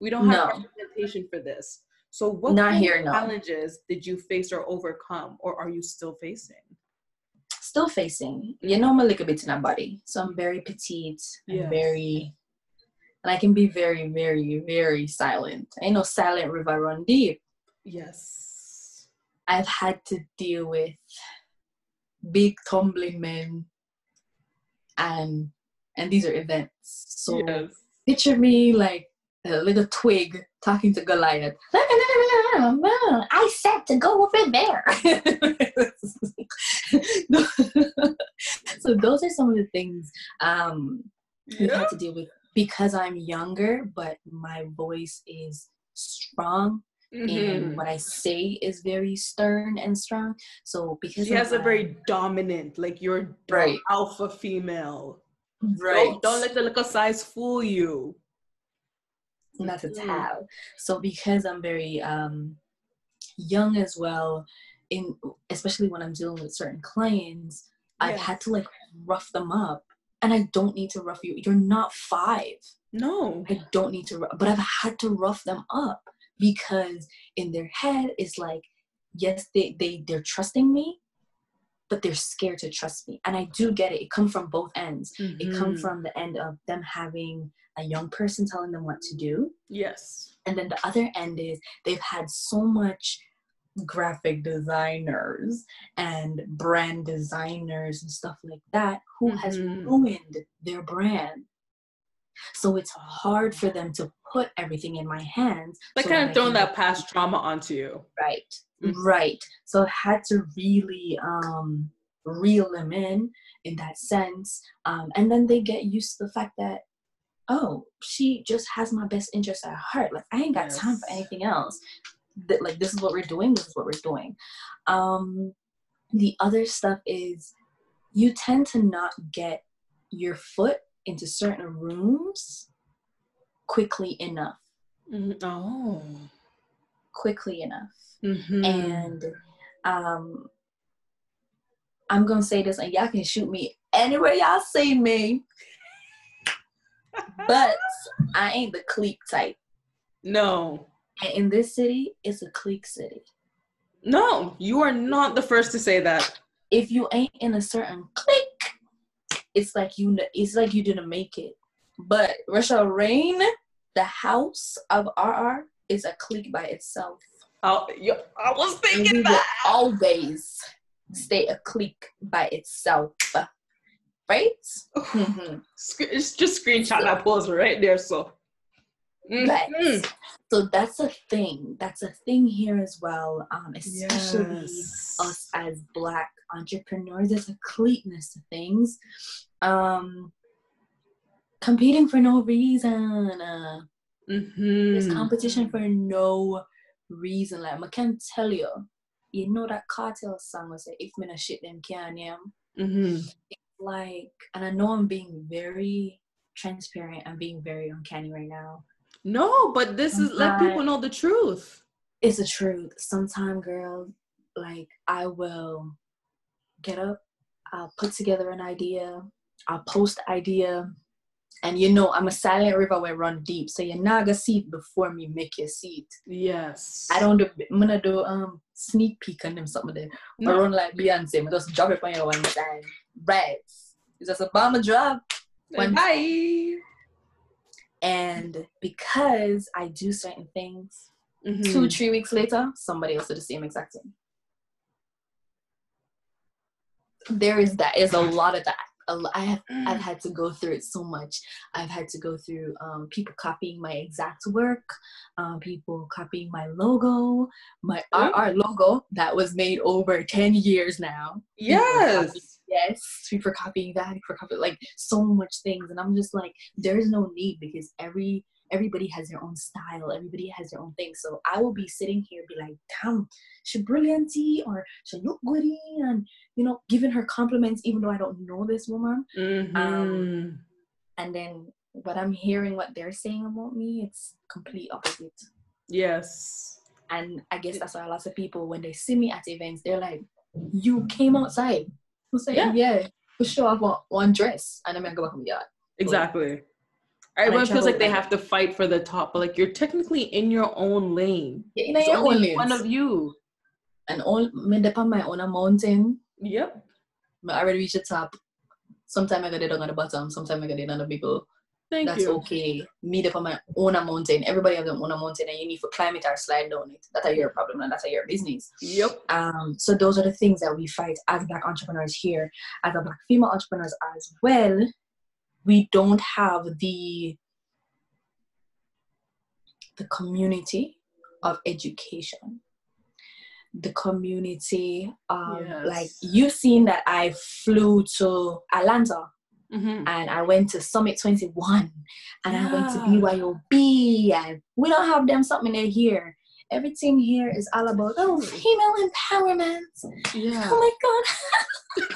[SPEAKER 1] We don't have no. representation for this. So, what
[SPEAKER 2] Not here,
[SPEAKER 1] challenges no. did you face or overcome, or are you still facing?
[SPEAKER 2] Still facing. You know, I'm a little bit in a body, so I'm very petite and yes. very, and I can be very, very, very silent. I know silent river run deep.
[SPEAKER 1] Yes
[SPEAKER 2] I've had to deal with big tumbling men and and these are events. So yes. picture me like a little twig talking to Goliath. I said to go over there. so those are some of the things um, yeah. we had to deal with because I'm younger, but my voice is strong Mm-hmm. and what I say is very stern and strong. So because
[SPEAKER 1] she has a very dominant, like you're
[SPEAKER 2] right.
[SPEAKER 1] alpha female.
[SPEAKER 2] Right.
[SPEAKER 1] Don't, don't let the little size fool you.
[SPEAKER 2] Not at mm-hmm. all. So because I'm very um young as well, in especially when I'm dealing with certain clients, yes. I've had to like rough them up. And I don't need to rough you. You're not five.
[SPEAKER 1] No.
[SPEAKER 2] I don't need to, but I've had to rough them up because in their head it's like yes they, they they're trusting me but they're scared to trust me. And i do get it. It comes from both ends. Mm-hmm. it comes from the end of them having a young person telling them what to do.
[SPEAKER 1] Yes.
[SPEAKER 2] And then the other end is they've had so much graphic designers and brand designers and stuff like that who mm-hmm. has ruined their brand so it's hard for them to put everything in my hands.
[SPEAKER 1] Like so kind of throwing that past trauma onto you.
[SPEAKER 2] Right. Mm-hmm. Right. So I had to really um reel them in in that sense. Um, and then they get used to the fact that, oh, she just has my best interest at heart. Like I ain't got yes. time for anything else. That like this is what we're doing, this is what we're doing. Um the other stuff is you tend to not get your foot into certain rooms quickly enough.
[SPEAKER 1] Mm-hmm. Oh.
[SPEAKER 2] Quickly enough. Mm-hmm. And um, I'm going to say this, and y'all can shoot me anywhere y'all see me. but I ain't the clique type.
[SPEAKER 1] No.
[SPEAKER 2] And in this city, it's a clique city.
[SPEAKER 1] No, you are not the first to say that.
[SPEAKER 2] If you ain't in a certain clique, it's like you it's like you didn't make it. But Roushelle Reign, the house of RR, is a clique by itself.
[SPEAKER 1] Oh, I was thinking that.
[SPEAKER 2] always stay a clique by itself. Right?
[SPEAKER 1] Mm-hmm. It's just screenshot that pose right there. So
[SPEAKER 2] Mm-hmm. So that's a thing. That's a thing here as well. Um, especially yes. us as black entrepreneurs. There's a cliqueness to things. Um, competing for no reason. Uh, mm-hmm. There's competition for no reason. Like I can tell you, you know that cartel song was like, "If me not shit them can yeah." Mm-hmm. Like, and I know I'm being very transparent. I'm being very uncanny right now.
[SPEAKER 1] No, but this Sometimes, is let people know the truth.
[SPEAKER 2] It's the truth. Sometime, girl, like I will get up, I'll put together an idea, I'll post idea, and you know I'm a silent river where run deep. So you're not gonna see before me make your seat.
[SPEAKER 1] Yes.
[SPEAKER 2] I don't do I'm gonna do um sneak peek on them something there. No. Or run like Beyonce, I just drop it on your one time. Right. It's just a bomb drop.
[SPEAKER 1] One bye.
[SPEAKER 2] And because I do certain things, mm-hmm. two, three weeks later, somebody else did the same exact thing. There is that. Is a lot of that. I have I've had to go through it so much. I've had to go through um, people copying my exact work, um, people copying my logo, my RR logo that was made over ten years now.
[SPEAKER 1] Yes
[SPEAKER 2] yes. For copying that for copying like so much things and i'm just like there is no need because every everybody has their own style everybody has their own thing. So i will be sitting here be like damn she brillianty or she look goody? And you know giving her compliments even though i don't know this woman. Mm-hmm. um, and then what i'm hearing what they're saying about me it's complete opposite.
[SPEAKER 1] Yes.
[SPEAKER 2] And i guess that's why lots of people when they see me at events they're like you came outside We'll say, yeah, yeah for sure. I want one dress, and I'm gonna go back on the yard.
[SPEAKER 1] Exactly. Everyone feels like they have to fight for the top, but like you're technically in your own lane.
[SPEAKER 2] Yeah, in your own lane.
[SPEAKER 1] One of you.
[SPEAKER 2] And all me dip on my own mountain.
[SPEAKER 1] Yep.
[SPEAKER 2] But I already reached the top. Sometimes I got it on the bottom. Sometimes I got it on the people. Thank That's you. okay. Me up on my own mountain. Everybody have their own mountain and you need to climb it or slide down it. That's your problem and that's your business.
[SPEAKER 1] Yep.
[SPEAKER 2] Um, so those are the things that we fight as black entrepreneurs here, as a black female entrepreneurs as well. We don't have the the community of education the community um yes. like you've seen that i flew to atlanta Mm-hmm. And I went to Summit 21 and yeah. I went to BYOB and we don't have them something there here. Everything here is all about oh female empowerment. Yeah. Oh my god.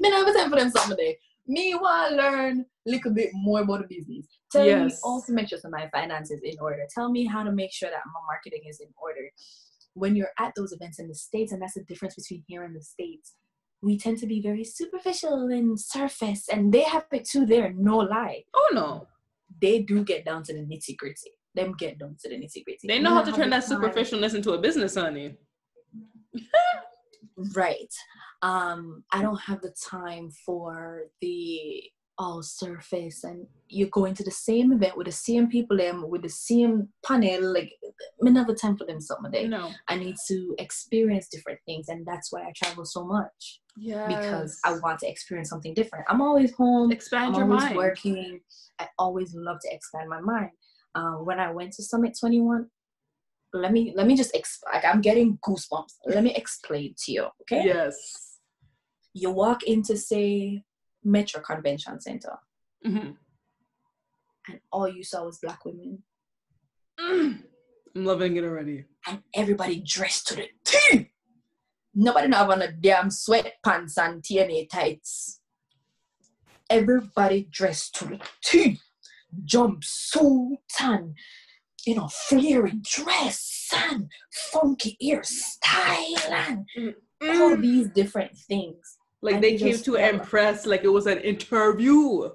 [SPEAKER 2] then I was time for them something there. Me want to learn a little bit more about the business. Tell yes. me also make sure my finances in order. Tell me how to make sure that my marketing is in order. When you're at those events in the States, and that's the difference between here and the States, we tend to be very superficial and surface, and they have it too there, no lie.
[SPEAKER 1] Oh no.
[SPEAKER 2] They do get down to the nitty gritty. Them get down to the nitty gritty.
[SPEAKER 1] They know how to turn that superficialness into a business, honey.
[SPEAKER 2] right. Um, I don't have the time for the all surface and you go into the same event with the same people them with the same panel like never time for them some day.
[SPEAKER 1] No.
[SPEAKER 2] I need to experience different things and that's why I travel so much.
[SPEAKER 1] Yeah.
[SPEAKER 2] Because I want to experience something different. I'm always home.
[SPEAKER 1] Expand
[SPEAKER 2] I'm
[SPEAKER 1] your
[SPEAKER 2] always
[SPEAKER 1] mind.
[SPEAKER 2] working. I always love to expand my mind. uh, when I went to Summit 21, let me let me just exp- like I'm getting goosebumps. Let me explain to you, okay?
[SPEAKER 1] Yes.
[SPEAKER 2] You walk into say Metro Convention Center, mm-hmm. and all you saw was black women.
[SPEAKER 1] Mm. I'm loving it already.
[SPEAKER 2] And everybody dressed to the T. Nobody not on a damn sweatpants and TNA tights. Everybody dressed to the T. Jumpsuit and you know, flary dress and funky hairstyle and mm. all these different things.
[SPEAKER 1] Like they came to impress, like it was an interview.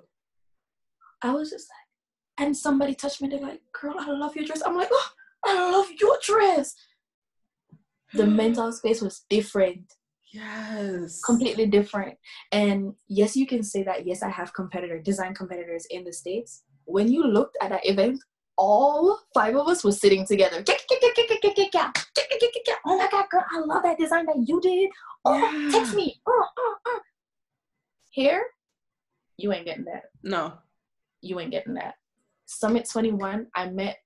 [SPEAKER 2] I was just like, and somebody touched me. They're like, "Girl, I love your dress." I'm like, "Oh, I love your dress." The mental space was different.
[SPEAKER 1] Yes.
[SPEAKER 2] Completely different. And yes, you can say that. Yes, I have competitor design competitors in the states. When you looked at that event, all five of us were sitting together. Oh my god, girl, I love that design that you did. Oh, text me. Oh, oh, oh. Here, you ain't getting that.
[SPEAKER 1] No.
[SPEAKER 2] You ain't getting that. Summit 21, I met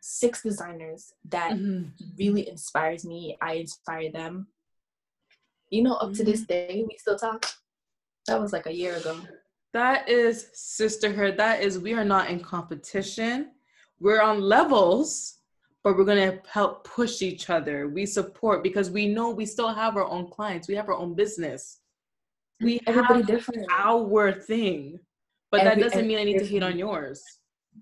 [SPEAKER 2] six designers that mm-hmm. really inspires me. I inspire them. You know, up mm-hmm. to this mm-hmm. day, we still talk. That was like a year ago.
[SPEAKER 1] That is sisterhood. That is, we are not in competition we're on levels but we're going to help push each other. We support because we know we still have our own clients. We have our own business. We everybody have different. our thing but Every, that doesn't mean i need to hate on yours.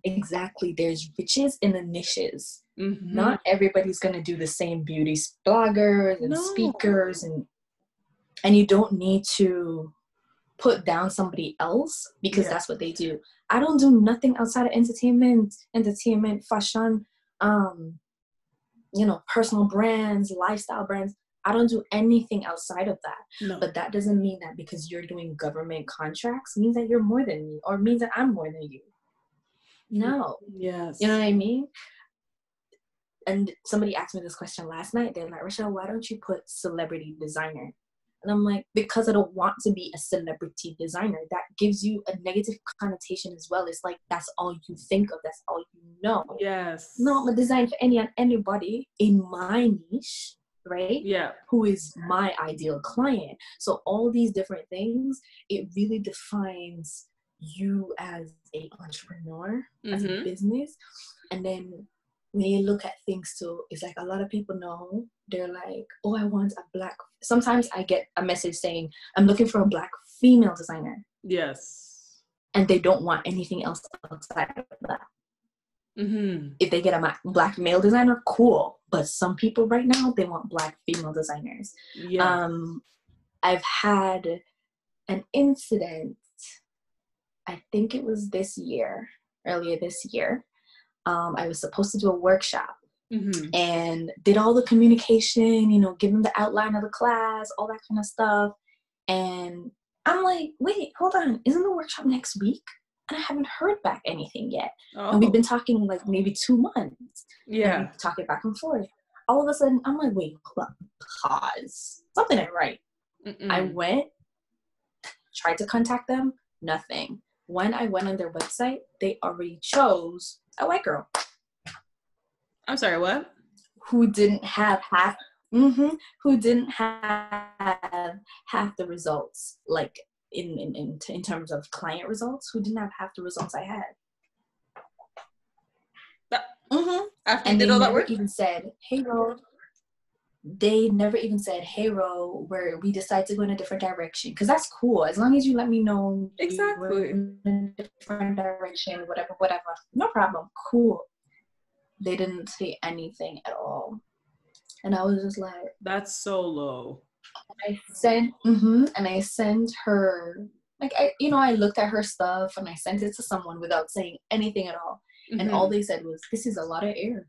[SPEAKER 2] Exactly. There's riches in the niches. Mm-hmm. not everybody's going to do the same beauty bloggers and no. speakers and and you don't need to put down somebody else because yeah. that's what they do. I don't do nothing outside of entertainment, entertainment, fashion, um, you know, personal brands, lifestyle brands. I don't do anything outside of that. No. But that doesn't mean that because you're doing government contracts means that you're more than me or means that I'm more than you. No.
[SPEAKER 1] Yes.
[SPEAKER 2] You know what I mean? And somebody asked me this question last night. They're like, Roushelle, why don't you put celebrity designer? And I'm like, because I don't want to be a celebrity designer. That gives you a negative connotation as well. It's like that's all you think of, that's all you know.
[SPEAKER 1] Yes.
[SPEAKER 2] No, I'm a design for any and anybody in my niche, right?
[SPEAKER 1] Yeah.
[SPEAKER 2] Who is my ideal client. So all these different things, it really defines you as a entrepreneur, mm-hmm. as a mm-hmm. business. And then when you look at things too, it's like a lot of people know they're like, oh, I want a black. Sometimes I get a message saying, I'm looking for a black female designer.
[SPEAKER 1] Yes.
[SPEAKER 2] And they don't want anything else outside of that. Mm-hmm. If they get a black male designer, cool. But some people right now, they want black female designers. Yeah. Um, I've had an incident, I think it was this year, earlier this year, um, I was supposed to do a workshop mm-hmm. and did all the communication, you know, give them the outline of the class, all that kind of stuff. And I'm like, wait, hold on, isn't the workshop next week? And I haven't heard back anything yet. Oh. And we've been talking like maybe two months.
[SPEAKER 1] Yeah.
[SPEAKER 2] Talking back and forth. All of a sudden, I'm like, wait, pause. Something ain't right. Mm-mm. I went, tried to contact them, nothing. When I went on their website, they already chose a white girl.
[SPEAKER 1] I'm sorry, what?
[SPEAKER 2] Who didn't have half mm-hmm, who didn't have half the results, like in, in, in, in terms of client results, who didn't have half the results I had. mm-hmm. After and did all that work? even said, hey, Ro, they never even said, "Hey, Ro, where we decide to go in a different direction." Because that's cool. As long as you let me know
[SPEAKER 1] exactly
[SPEAKER 2] in a different direction, whatever, whatever, no problem. Cool. They didn't say anything at all, and I was just like,
[SPEAKER 1] "That's so low."
[SPEAKER 2] I sent, mm-hmm, and I sent her like I, you know, I looked at her stuff and I sent it to someone without saying anything at all, mm-hmm. and all they said was, "This is a lot of air."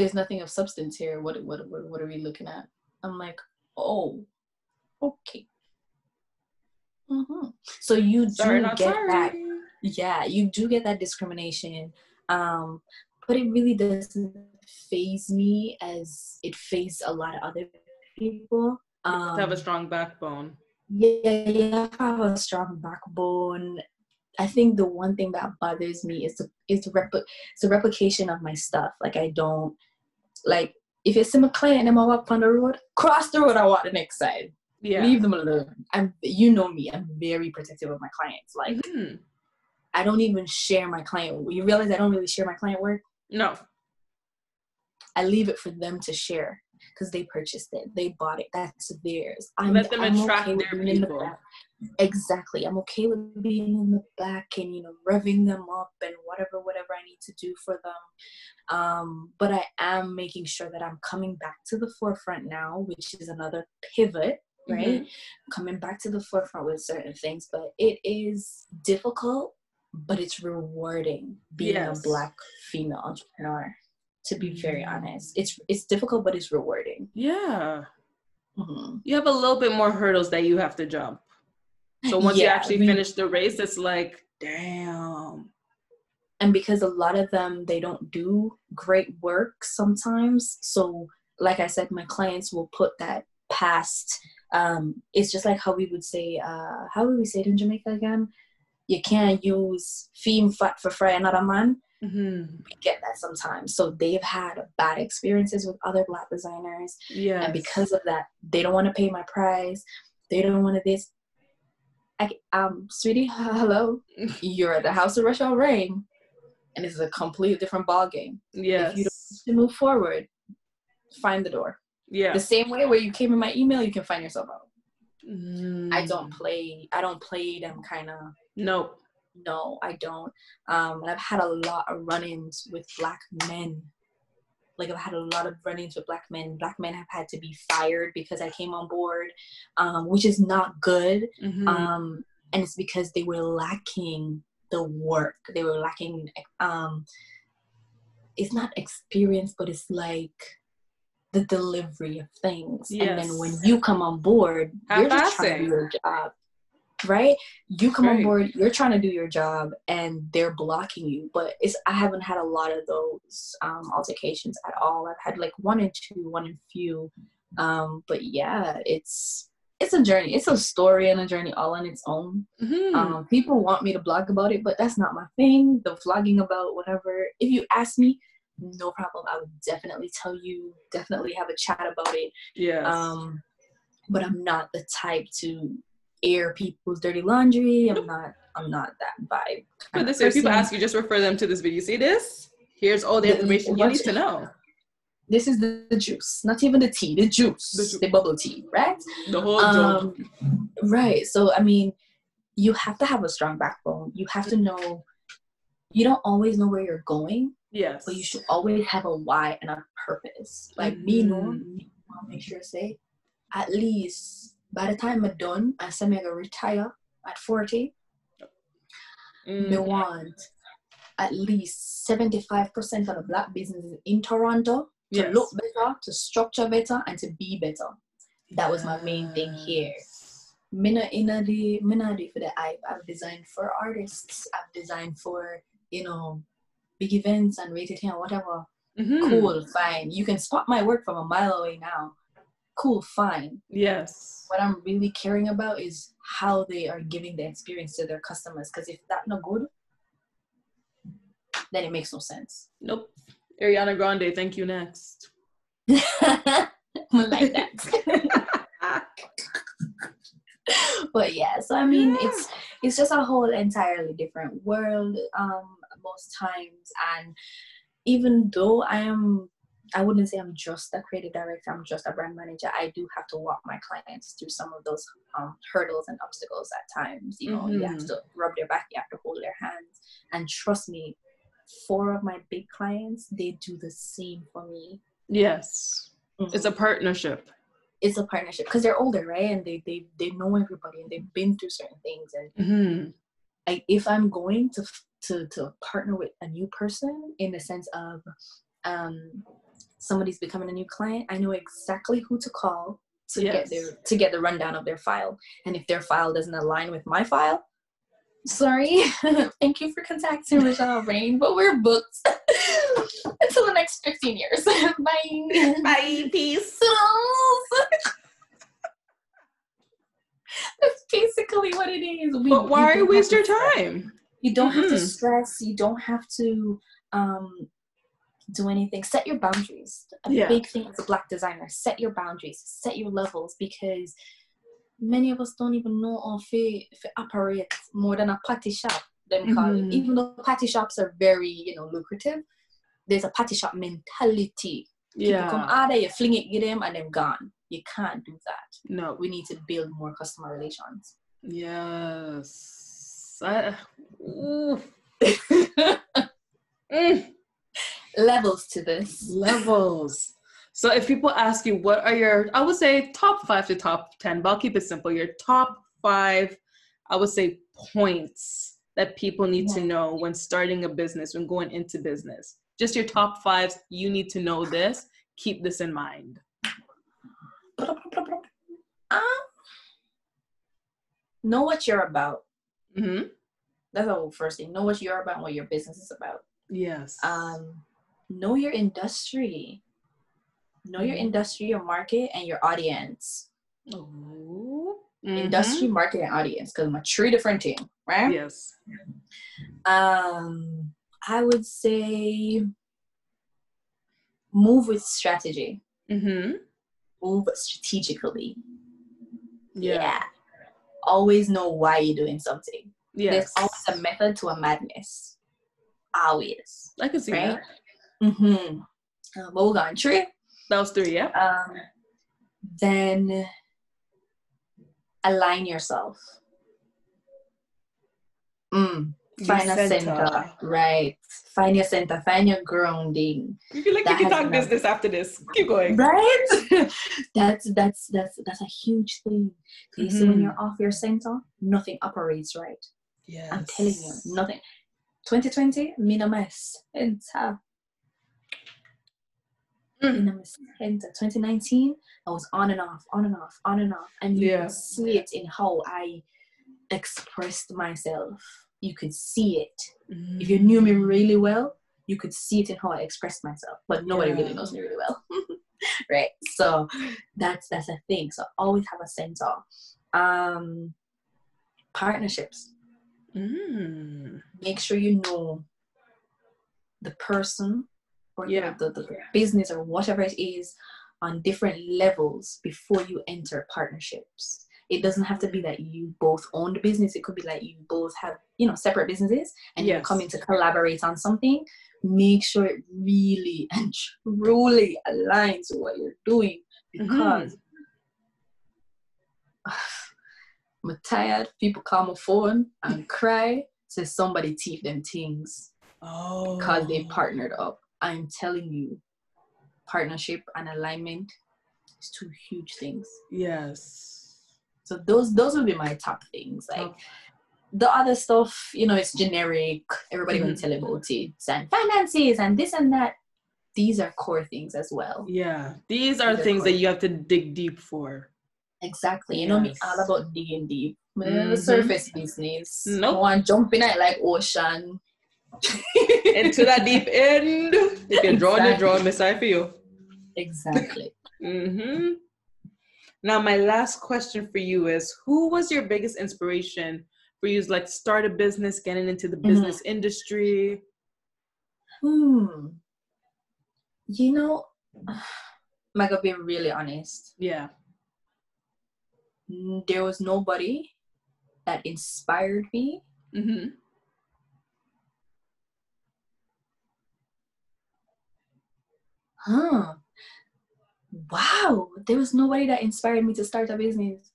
[SPEAKER 2] There's nothing of substance here. What what what, what are we looking at? I'm like, oh, okay. Mm-hmm. So you do sorry, get sorry. that. Yeah, you do get that discrimination. Um, but it really doesn't phase me as it phased a lot of other people.
[SPEAKER 1] Um, have a strong backbone.
[SPEAKER 2] Yeah, yeah, have a strong backbone I think the one thing that bothers me is the is the repli- the replication of my stuff. Like I don't like if it's in my client and I'm walk on the road, cross the road, I walk the next side. Yeah. Leave them alone. I'm you know me, I'm very protective of my clients. Like mm-hmm. I don't even share my client. You realize I don't really share my client work?
[SPEAKER 1] No.
[SPEAKER 2] I leave it for them to share because they purchased it, they bought it. That's theirs.
[SPEAKER 1] I'm, Let them I'm attract okay their people.
[SPEAKER 2] Exactly. I'm okay with being in the back and you know revving them up and whatever whatever I need to do for them. Um, but I am making sure that I'm coming back to the forefront now, which is another pivot right? Mm-hmm. Coming back to the forefront with certain things, but it is difficult, but it's rewarding being yes. a black female entrepreneur to be very mm. honest. It's it's difficult, but it's rewarding.
[SPEAKER 1] Yeah. Mm-hmm. You have a little bit more hurdles that you have to jump. So once yeah, you actually I mean, finish the race, it's like, damn.
[SPEAKER 2] And because a lot of them they don't do great work sometimes. So like I said, my clients will put that past um it's just like how we would say uh how would we say it in Jamaica again? You can't use femme fat for fry another man Mm-hmm. We get that sometimes. So they've had bad experiences with other black designers. Yeah. And because of that, they don't want to pay my price. They don't want to this. I, um, sweetie, hello. You're at the house of Roushelle Reign, and it's a completely different ball game.
[SPEAKER 1] Yes.
[SPEAKER 2] If you don't move forward, find the door.
[SPEAKER 1] Yeah.
[SPEAKER 2] The same way where you came in my email, you can find yourself out. Mm. I don't play. I don't play them kind of.
[SPEAKER 1] Nope
[SPEAKER 2] no, I don't. Um, I've had a lot of run-ins with black men. Like I've had a lot of run-ins with black men. Black men have had to be fired because I came on board, um, which is not good. Mm-hmm. Um, and it's because they were lacking the work. They were lacking. Um, it's not experience, but it's like the delivery of things. Yes. And then when you come on board, you're just trying to do your job right? You come right. on board you're trying to do your job and they're blocking you. But it's i haven't had a lot of those um, altercations at all. I've had like one and two one and few. Um, but yeah it's it's a journey. It's a story and a journey all on its own. Mm-hmm. um, people want me to blog about it but that's not my thing. The vlogging about whatever. If you ask me no problem. I would definitely tell you definitely have a chat about it.
[SPEAKER 1] Yeah
[SPEAKER 2] um but i'm not the type to air people's dirty laundry. I'm not I'm not that vibe.
[SPEAKER 1] But this if people ask you, just refer them to this video. See this? Here's all the information you need to know.
[SPEAKER 2] This is the, the, juice, not even the tea, the juice, the, the bubble tea, right?
[SPEAKER 1] The whole um,
[SPEAKER 2] Right. So I mean, you have to have a strong backbone. You have to know. You don't always know where you're going.
[SPEAKER 1] Yes.
[SPEAKER 2] But you should always have a why and a purpose. Like mm-hmm. me, no, I'll make sure to say, at least by the time I'm done, I say I'm gonna retire at 40. Mm. Me want at least 75% of the black businesses in Toronto to yes. look better, to structure better, and to be better. That was my main thing here. Mina in the mina for the hype. I've designed for artists. I've designed for you know big events and rated here whatever. Mm-hmm. Cool, fine. You can spot my work from a mile away now cool, fine.
[SPEAKER 1] Yes.
[SPEAKER 2] What I'm really caring about is how they are giving the experience to their customers. Because if that's not good, then it makes no sense.
[SPEAKER 1] Nope. Ariana Grande, thank you next.
[SPEAKER 2] like that. but yeah, so I mean, yeah. it's it's just a whole entirely different world um, most times, and even though I am I wouldn't say I'm just a creative director, I'm just a brand manager. I do have to walk my clients through some of those um, hurdles and obstacles at times. You know, mm-hmm. you have mm-hmm. to rub their back, you have to hold their hands. And trust me, four of my big clients, they do the same for me.
[SPEAKER 1] Yes. Mm-hmm. It's a partnership.
[SPEAKER 2] It's a partnership because they're older, right? And they, they they know everybody and they've been through certain things. And mm-hmm. I, if I'm going to to to partner with a new person in the sense of um somebody's becoming a new client, I know exactly who to call to yes. get their to get the rundown of their file. And if their file doesn't align with my file, sorry, thank you for contacting Roushelle Reign, but we're booked until the next 15 years. Bye.
[SPEAKER 1] Bye. Peace.
[SPEAKER 2] That's basically what it is.
[SPEAKER 1] We, but why waste your time?
[SPEAKER 2] You don't mm-hmm. have to stress. You don't have to um, do anything. Set your boundaries. A yeah. big thing as a black designer: set your boundaries, set your levels, because many of us don't even know how to, operate more than a patty shop. Them mm-hmm. even though patty shops are very you know lucrative, there's a patty shop mentality. Yeah. Come out there, you fling it, get them, and they're gone. You can't do that.
[SPEAKER 1] No.
[SPEAKER 2] We need to build more customer relations.
[SPEAKER 1] Yes. I, mm.
[SPEAKER 2] Levels to this.
[SPEAKER 1] Levels. So if people ask you what are your I would say top five to top ten, but I'll keep it simple. Your top five, I would say points that people need yeah. to know when starting a business, when going into business. Just your top fives, you need to know this. Keep this in mind.
[SPEAKER 2] Um, know what you're about. Mm-hmm. That's the first thing. Know what you're about and what your business is about.
[SPEAKER 1] Yes.
[SPEAKER 2] Um, know your industry. Know your mm-hmm. industry, your market, and your audience. Mm-hmm. Industry, market, and audience, because I'm three different things, right?
[SPEAKER 1] Yes.
[SPEAKER 2] Um, I would say move with strategy. Mm-hmm. Move strategically. Yeah. yeah. Always know why you're doing something. Yes. There's always a method to a madness. Always.
[SPEAKER 1] I can see right?
[SPEAKER 2] that. Mm-hmm. Uh, but we're going three.
[SPEAKER 1] That was three, yeah.
[SPEAKER 2] Um, then align yourself. Mm. Find your a center. center. right? Find your center. Find your grounding.
[SPEAKER 1] You feel like that you can talk business after this. Keep going.
[SPEAKER 2] Right? that's that's that's that's a huge thing. Okay, mm-hmm. so when you're off your center, nothing operates right.
[SPEAKER 1] Yeah,
[SPEAKER 2] I'm telling you, nothing. 2020, minimus. Enter. Mm. Enter. 2019, I was on and off, on and off, on and off, and you yeah. see it in how I expressed myself you could see it. Mm. If you knew me really well, you could see it in how I expressed myself. But nobody yeah. really knows me really well. right? So that's that's a thing. So always have a sense of um partnerships. Mm. Make sure you know the person or yeah. the, the, the business or whatever it is on different levels before you enter partnerships it doesn't have to be that you both own the business it could be like you both have you know separate businesses and yes. you're coming to collaborate on something make sure it really and truly aligns with what you're doing because mm-hmm. I'm tired. People call my phone and cry. Says somebody teach them things
[SPEAKER 1] oh.
[SPEAKER 2] because they partnered up. I'm telling you, partnership and alignment is two huge things.
[SPEAKER 1] Yes.
[SPEAKER 2] So those those would be my top things. Like okay. the other stuff, you know, it's generic. Everybody mm-hmm. will tell about it and finances and this and that. These are core things as well.
[SPEAKER 1] Yeah, these are these things are that you have to dig deep for.
[SPEAKER 2] Exactly. You yes. know me all about digging deep. Mm-hmm. surface business. No nope. one jumping at like ocean.
[SPEAKER 1] Into that deep end. You can draw exactly. the draw, miss I feel.
[SPEAKER 2] Exactly.
[SPEAKER 1] mm-hmm. Now, my last question for you is who was your biggest inspiration for you to like start a business, getting into the mm-hmm. business mm-hmm. industry?
[SPEAKER 2] Hmm. You know, gonna be really honest.
[SPEAKER 1] Yeah.
[SPEAKER 2] There was nobody that inspired me. Mm-hmm. Huh wow, there was nobody that inspired me to start a business.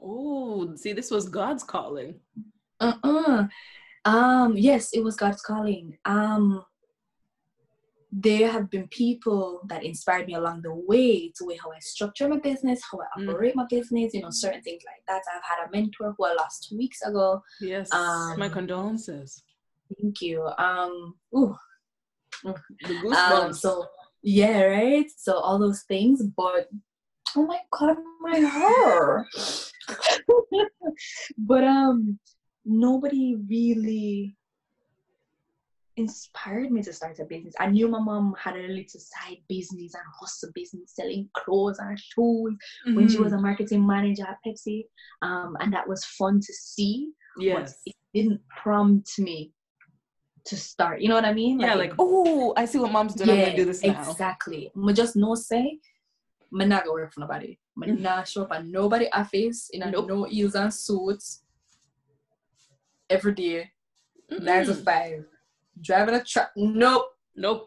[SPEAKER 1] Oh, see, this was God's calling.
[SPEAKER 2] Uh-uh. Um, yes, it was God's calling. Um, there have been people that inspired me along the way to way how I structure my business, how I mm. operate mm. my business, you know, certain things like that. I've had a mentor who I lost two weeks ago.
[SPEAKER 1] Yes. Um, my condolences.
[SPEAKER 2] Thank you. Um, ooh. The goosebumps. Um, so yeah, right? So all those things, but oh my god, my hair. but um nobody really inspired me to start a business. I knew my mom had a little side business and hustle business selling clothes and shoes mm-hmm. when she was a mm-hmm. marketing manager at Pepsi. Um, and that was fun to see.
[SPEAKER 1] Yes.
[SPEAKER 2] But it didn't prompt me to start. You know what I mean?
[SPEAKER 1] Yeah, like, like oh, I see what mom's doing. Yeah, I'm gonna do this
[SPEAKER 2] now. Exactly. I just no say, I'm not gonna work for nobody. I'm mm. not show up at nobody office in a nope. no heels and suits every day, Mm-mm. nine to five, driving a truck. Nope.
[SPEAKER 1] Nope.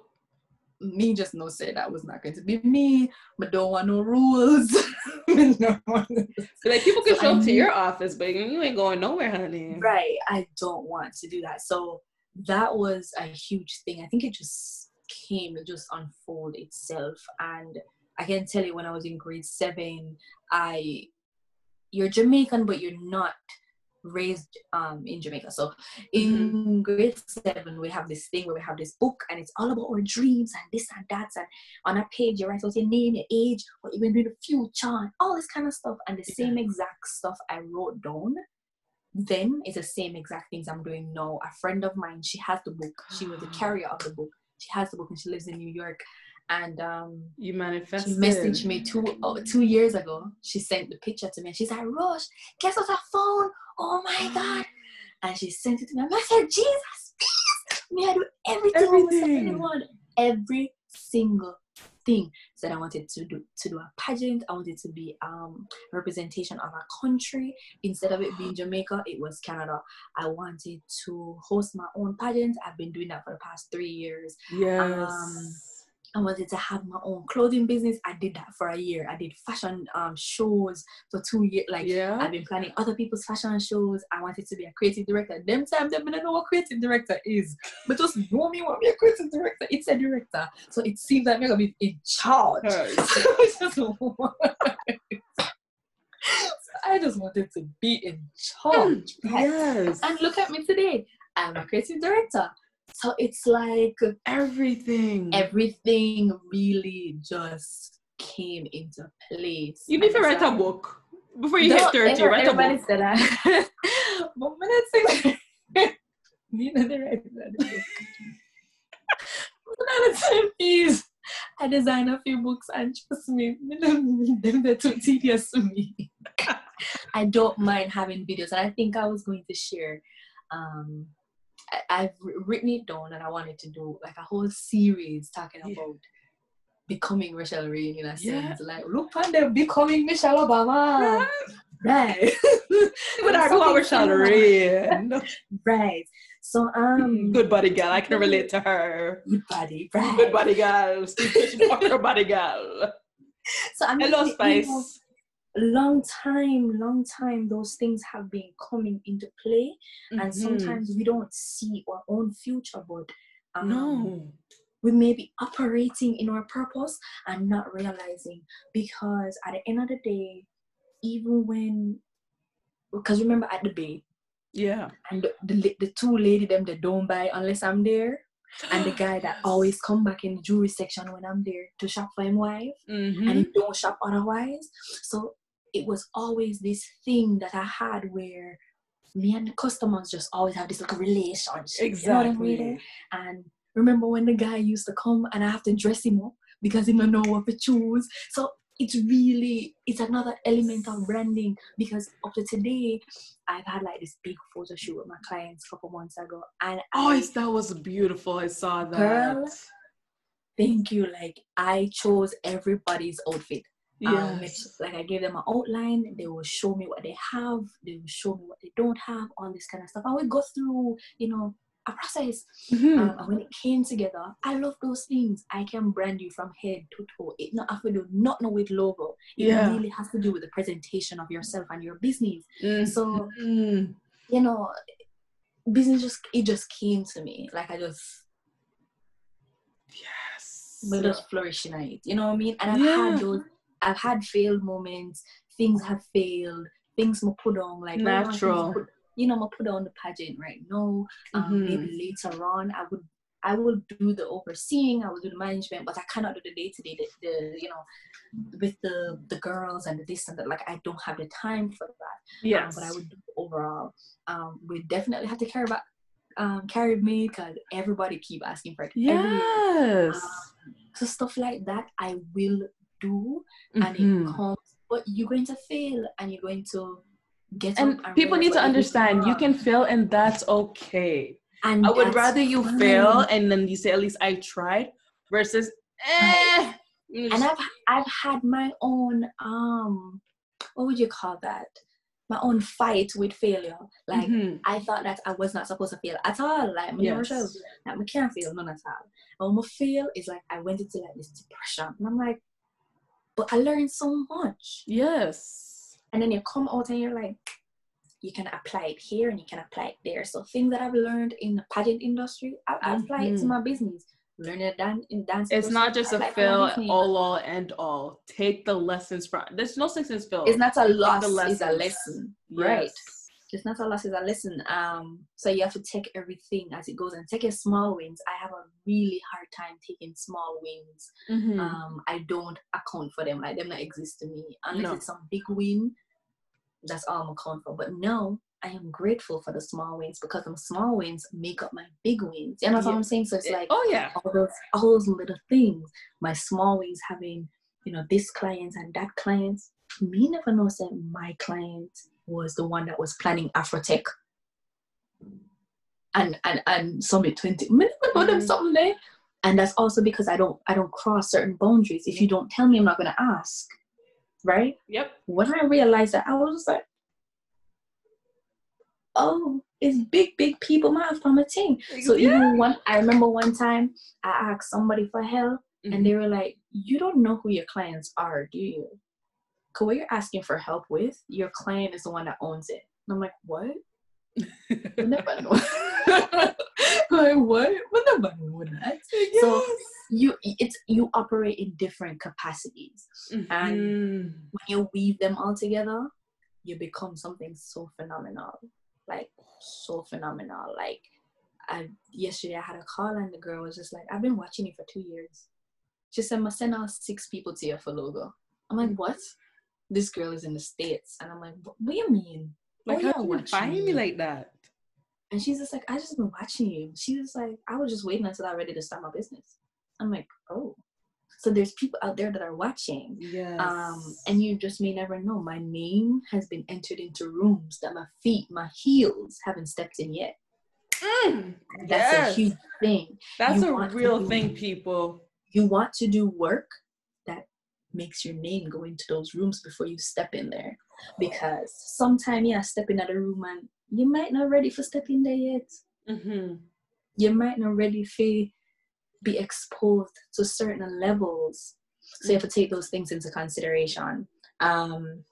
[SPEAKER 2] Me just no say that was not going to be me. But don't want no rules.
[SPEAKER 1] no. like people can so show up to your office, but you ain't going nowhere, honey.
[SPEAKER 2] Right. I don't want to do that. So that was a huge thing. I think it just came, it just unfolded itself. And I can tell you when I was in grade seven, I you're Jamaican, but you're not raised um, in Jamaica. So in mm-hmm. grade seven, we have this thing where we have this book and it's all about our dreams and this and that. And on a page, you write out your name, your age, what you're going to do in the future, and all this kind of stuff. And the yeah. same exact stuff I wrote down then is the same exact things I'm doing now. A friend of mine, she has the book. She was the carrier of the book. She has the book and she lives in New York. And um,
[SPEAKER 1] you manifested.
[SPEAKER 2] She messaged me two oh, two years ago. She sent the picture to me and she's like, Rosh, guess what's her phone? Oh my god! And she sent it to me. And I said, Jesus, please, me I do everything, everything. I want. Every single thing. Said I wanted to do to do a pageant. I wanted to be um representation of a country. Instead of it being Jamaica, it was Canada. I wanted to host my own pageant. I've been doing that for the past three years.
[SPEAKER 1] Yes. Um,
[SPEAKER 2] I wanted to have my own clothing business. I did that for a year. I did fashion um, shows for two years. Like yeah. I've been planning other people's fashion shows. I wanted to be a creative director. Them time them didn't know what creative director is. But just know me to be a creative director. It's a director. So it seems like I'm gonna be in charge. so I just wanted to be in charge.
[SPEAKER 1] Yes.
[SPEAKER 2] And look at me today. I'm a creative director. So it's like
[SPEAKER 1] everything,
[SPEAKER 2] everything really just came into place.
[SPEAKER 1] You need to write like, a book before you hit 30. Ever, write a book. Said that. but when I say
[SPEAKER 2] need to write that. Not time fees. I design a few books and trust me, them they're too tedious to me. I don't mind having videos, and I think I was going to share um, I've written it down and I wanted to do like a whole series talking yeah. about becoming Roushelle Reign in a sense. Yeah. Like, look at them becoming Michelle Obama. Right.
[SPEAKER 1] But I go Roushelle Reign.
[SPEAKER 2] right. So um
[SPEAKER 1] good body girl, I can relate to her.
[SPEAKER 2] Good body, right.
[SPEAKER 1] Good body girl. Steve Walker body girl.
[SPEAKER 2] So I'm
[SPEAKER 1] Hello Spice
[SPEAKER 2] long time long time those things have been coming into play. Mm-hmm. and sometimes we don't see our own future but
[SPEAKER 1] um, no.
[SPEAKER 2] we may be operating in our purpose and not realizing. Because at the end of the day even when because remember at the bay
[SPEAKER 1] yeah.
[SPEAKER 2] and the, the, the two lady them that don't buy unless i'm there. And the guy that always come back in the jewelry section when I'm there to shop for him wife.
[SPEAKER 1] Mm-hmm.
[SPEAKER 2] and he don't shop otherwise. So it was always this thing that I had where me and the customers just always have this like relationship.
[SPEAKER 1] Exactly.
[SPEAKER 2] You know I mean? And remember when the guy used to come and I have to dress him up because he don't know what to choose. So it's really it's another element of branding because up to today I've had like this big photo shoot with my clients a couple months ago and
[SPEAKER 1] oh I, that was beautiful I saw that
[SPEAKER 2] girl, thank you like I chose everybody's outfit yes. Um, like I gave them an outline, they will show me what they have, they will show me what they don't have, all this kind of stuff. And we go through, you know, a process. Mm-hmm. Um, and when it came together, I love those things. I can brand you from head to toe. It not have to do not know with logo. It yeah. really has to do with the presentation of yourself and your business. Mm-hmm. So you know, business just it just came to me. Like I just
[SPEAKER 1] Yes.
[SPEAKER 2] We just flourishing it. You know what I mean? And I've yeah. had those I've had failed moments. Things have failed. Things more put on like
[SPEAKER 1] natural.
[SPEAKER 2] Put, you know, I put on the pageant right now. Um, mm-hmm. Maybe later on, I would I will do the overseeing, I will do the management, but I cannot do the day to day, the you know, with the the girls and the this and that. Like I don't have the time for that.
[SPEAKER 1] Yeah.
[SPEAKER 2] Um, but I would do overall. Um, we definitely have to care about um carry me because everybody keep asking for it.
[SPEAKER 1] Yes. Um,
[SPEAKER 2] so stuff like that, I will do and mm-hmm. it comes but you're going to fail and you're going to
[SPEAKER 1] get and people need to understand you can fail and that's okay and I would rather you fine. fail and then you say at least I tried versus eh.
[SPEAKER 2] And I've I've had my own um what would you call that? My own fight with failure. Like mm-hmm. I thought that I was not supposed to fail at all. Like my yes. like I can't fail none at all. And when I fail is like I went into like this depression. And I'm like, but I learned so much.
[SPEAKER 1] Yes.
[SPEAKER 2] And then you come out and you're like, you can apply it here and you can apply it there. So things that I've learned in the pageant industry, I, I apply mm-hmm. it to my business. Learn it dan- in dance.
[SPEAKER 1] It's not just a fail all all end all. Take the lessons from. There's no such as fail.
[SPEAKER 2] It's not a loss. It's a lesson. Yes. Right. It's not a loss. It's a lesson. Um. So you have to take everything as it goes and take your small wins. I have a really hard time taking small wins. Mm-hmm. Um. I don't account for them. Like them not exist to me unless no. it's some big win that's all I'm account for. But no, I am grateful for the small wins because the small wins make up my big wins. You know what I'm saying? So it's like
[SPEAKER 1] oh yeah,
[SPEAKER 2] all those all those little things. My small wins having you know this client and that client. Me never know that my client was the one that was planning Afrotech and and and Summit 20. Me never them mm-hmm. And that's also because I don't I don't cross certain boundaries. If you don't tell me, I'm not gonna ask right?
[SPEAKER 1] Yep.
[SPEAKER 2] When I realized that, I was like, oh, it's big, big people might from a team. So yeah. even one, I remember one time I asked somebody for help, mm-hmm. and they were like, "You don't know who your clients are, do you? Cause what you're asking for help with, your client is the one that owns it." And I'm like, "What? never know." like what? We never know that. Yes. So you it's you operate in different capacities mm-hmm. and when you weave them all together you become something so phenomenal like so phenomenal like I, yesterday I had a call and the girl was just like I've been watching you for two years she said "I'm gonna send out six people to you for logo I'm like what this girl is in the states and I'm like what, what do you mean
[SPEAKER 1] like how do you find me like that
[SPEAKER 2] and she's just like I just been watching you she was like I was just waiting until I'm ready to start my business I'm like, oh. So there's people out there that are watching.
[SPEAKER 1] Yes.
[SPEAKER 2] Um, and you just may never know. My name has been entered into rooms that my feet, my heels haven't stepped in yet. Mm, that's yes. a huge thing.
[SPEAKER 1] That's you a real thing, people.
[SPEAKER 2] You want to do work makes your name go into those rooms before you step in there. Because sometimes, yeah, step in a room and you might not ready for stepping there yet. Mm-hmm. You might not ready for be exposed to certain levels. So you have to take those things into consideration. Um,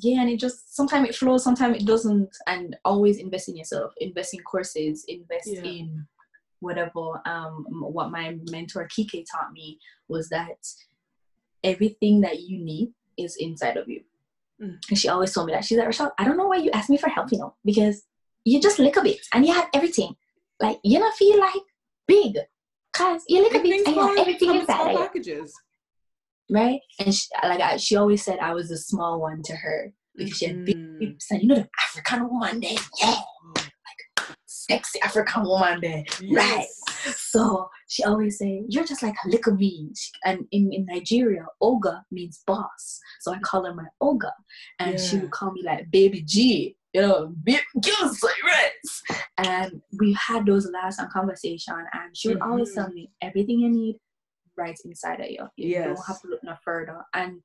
[SPEAKER 2] yeah, and it just sometimes it flows, sometimes it doesn't. And always invest in yourself, invest in courses, invest yeah. in whatever. Um, what my mentor Kike taught me was that everything that you need is inside of you. Mm. And she always told me that. She's like, Roushelle, I don't know why you asked me for help, you know, because you just lick a bit and you have everything. Like, you don't feel like big. Cause you look at these, I everything inside. Packages. Right, and she, like I, she always said, I was a small one to her because she had big hips, and you know the African woman there, yeah, like sexy African woman there, yes. right? So she always say, "You're just like a little me." And in, in Nigeria, Oga means boss, so I call her my Oga, and yeah. she would call me like Baby G you know, big girls right? And we had those last conversation, and she would mm-hmm. always tell me everything you need right inside of you. You yes. don't have to look no further. And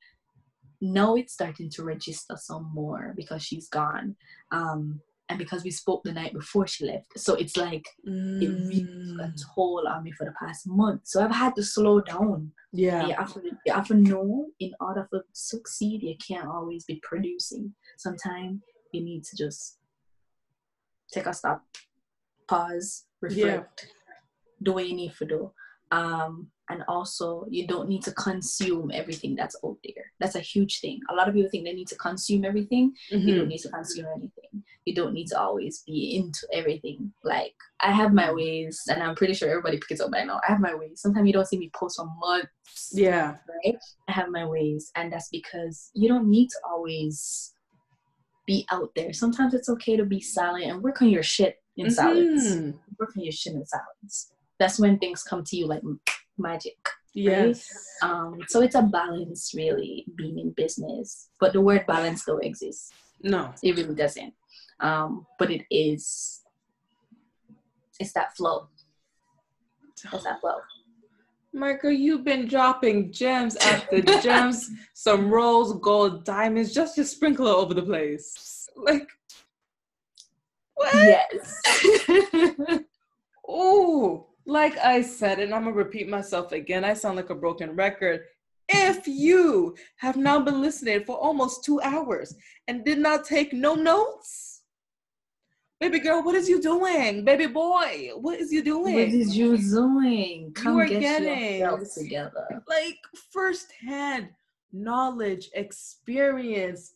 [SPEAKER 2] now it's starting to register some more because she's gone. Um, and because we spoke the night before she left. So it's like mm. it really took a toll on me for the past month. So I've had to slow down.
[SPEAKER 1] Yeah.
[SPEAKER 2] You have to, you have to know in order for succeed, you can't always be producing. Sometimes you need to just take a stop, pause, reflect, yeah. do what you need to do. Um, and also, you don't need to consume everything that's out there. That's a huge thing. A lot of people think they need to consume everything. Mm-hmm. You don't need to consume anything. You don't need to always be into everything. Like, I have my ways, and I'm pretty sure everybody picks up by now. I have my ways. Sometimes you don't see me post for months.
[SPEAKER 1] Yeah.
[SPEAKER 2] Right? I have my ways. And that's because you don't need to always be out there. Sometimes it's okay to be silent and work on your shit in mm-hmm. silence. Work on your shit in silence. That's when things come to you like magic.
[SPEAKER 1] Yes.
[SPEAKER 2] Right? Um, so it's a balance, really, being in business. But the word balance still exists.
[SPEAKER 1] No.
[SPEAKER 2] It really doesn't. Um, but it is it's that flow. It's that flow.
[SPEAKER 1] Michael, you've been dropping gems after gems, some rose gold diamonds, just to sprinkle it over the place. Like,
[SPEAKER 2] what? Yes.
[SPEAKER 1] oh, like I said, and I'm gonna repeat myself again. I sound like a broken record. If you have now been listening for almost two hours and did not take no notes, Baby girl, what is you doing? Baby boy, what is you doing?
[SPEAKER 2] What is you doing? Come
[SPEAKER 1] you are get getting together. Like firsthand knowledge, experience,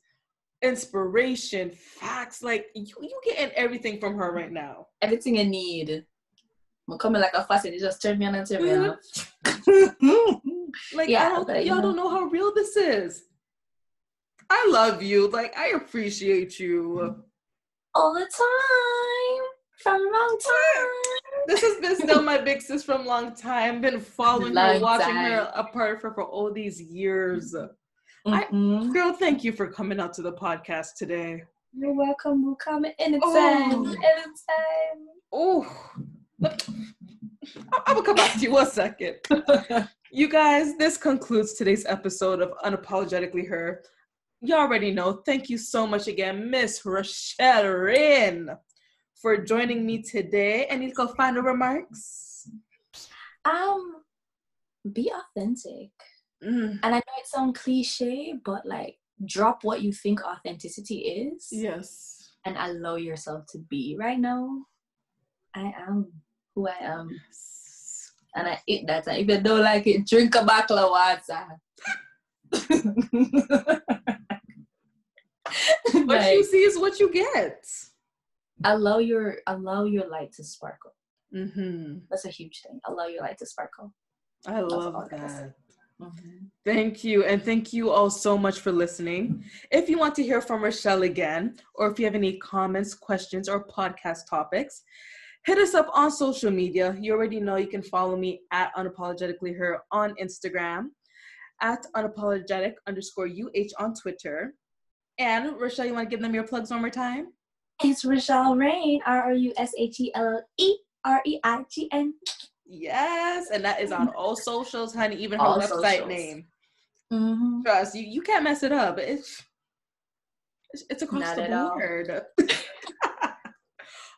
[SPEAKER 1] inspiration, facts. Like you, you getting everything from her right now.
[SPEAKER 2] Everything I need. I'm coming like a fast and you just turn me on and turn me off.
[SPEAKER 1] like yeah, don't, y'all know. don't know how real this is. I love you. Like I appreciate you
[SPEAKER 2] all the time from a long time.
[SPEAKER 1] This has been still my big sis from long time. Been following long her, watching time. her, a part of her for all these years. Mm-hmm. I, girl, thank you for coming out to the podcast today.
[SPEAKER 2] You're welcome. We'll come anytime. Oh. Anytime.
[SPEAKER 1] Oh, I'm gonna come back to you one second. you guys, this concludes today's episode of Unapologetically Her you already know. Thank you so much again, Miss Roushelle Reign, for joining me today. Any final remarks?
[SPEAKER 2] Um, be authentic. Mm. And I know it sounds cliche, but like drop what you think authenticity is.
[SPEAKER 1] Yes.
[SPEAKER 2] And allow yourself to be. Right now, I am who I am. Yes. And I eat that. And If you don't like it, drink a bottle of water.
[SPEAKER 1] what like, you see is what you get.
[SPEAKER 2] Allow your allow your light to sparkle. Mm-hmm. That's a huge thing. Allow your light to sparkle.
[SPEAKER 1] I love that. Mm-hmm. Thank you. And thank you all so much for listening. If you want to hear from Roushelle again, or if you have any comments, questions, or podcast topics, hit us up on social media. You already know you can follow me at unapologetically her on Instagram, at unapologetic underscore UH on Twitter, and Roushelle, you want to give them your plugs one more time?
[SPEAKER 2] It's Roushelle Reign, R R U S H E L E R E I G N.
[SPEAKER 1] Yes, and that is on all socials, honey. Even her all website socials. name. Mm-hmm. Trust you, you can't mess it up. It's it's, it's across Not the board.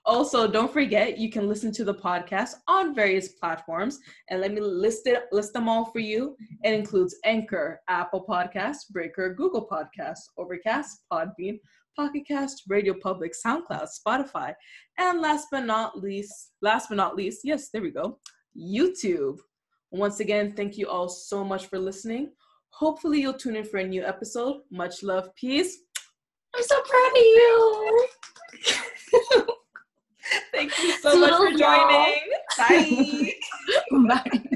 [SPEAKER 1] Also, don't forget you can listen to the podcast on various platforms, and let me list it list them all for you. It includes Anchor, Apple Podcasts, Breaker, Google Podcasts, Overcast, Podbean, Pocket Cast, Radio Public, SoundCloud, Spotify, and last but not least, last but not least, yes, there we go, YouTube. Once again, thank you all so much for listening. Hopefully, you'll tune in for a new episode. Much love, peace.
[SPEAKER 2] I'm so proud of you.
[SPEAKER 1] Thank you so much for joining. Bye. Bye.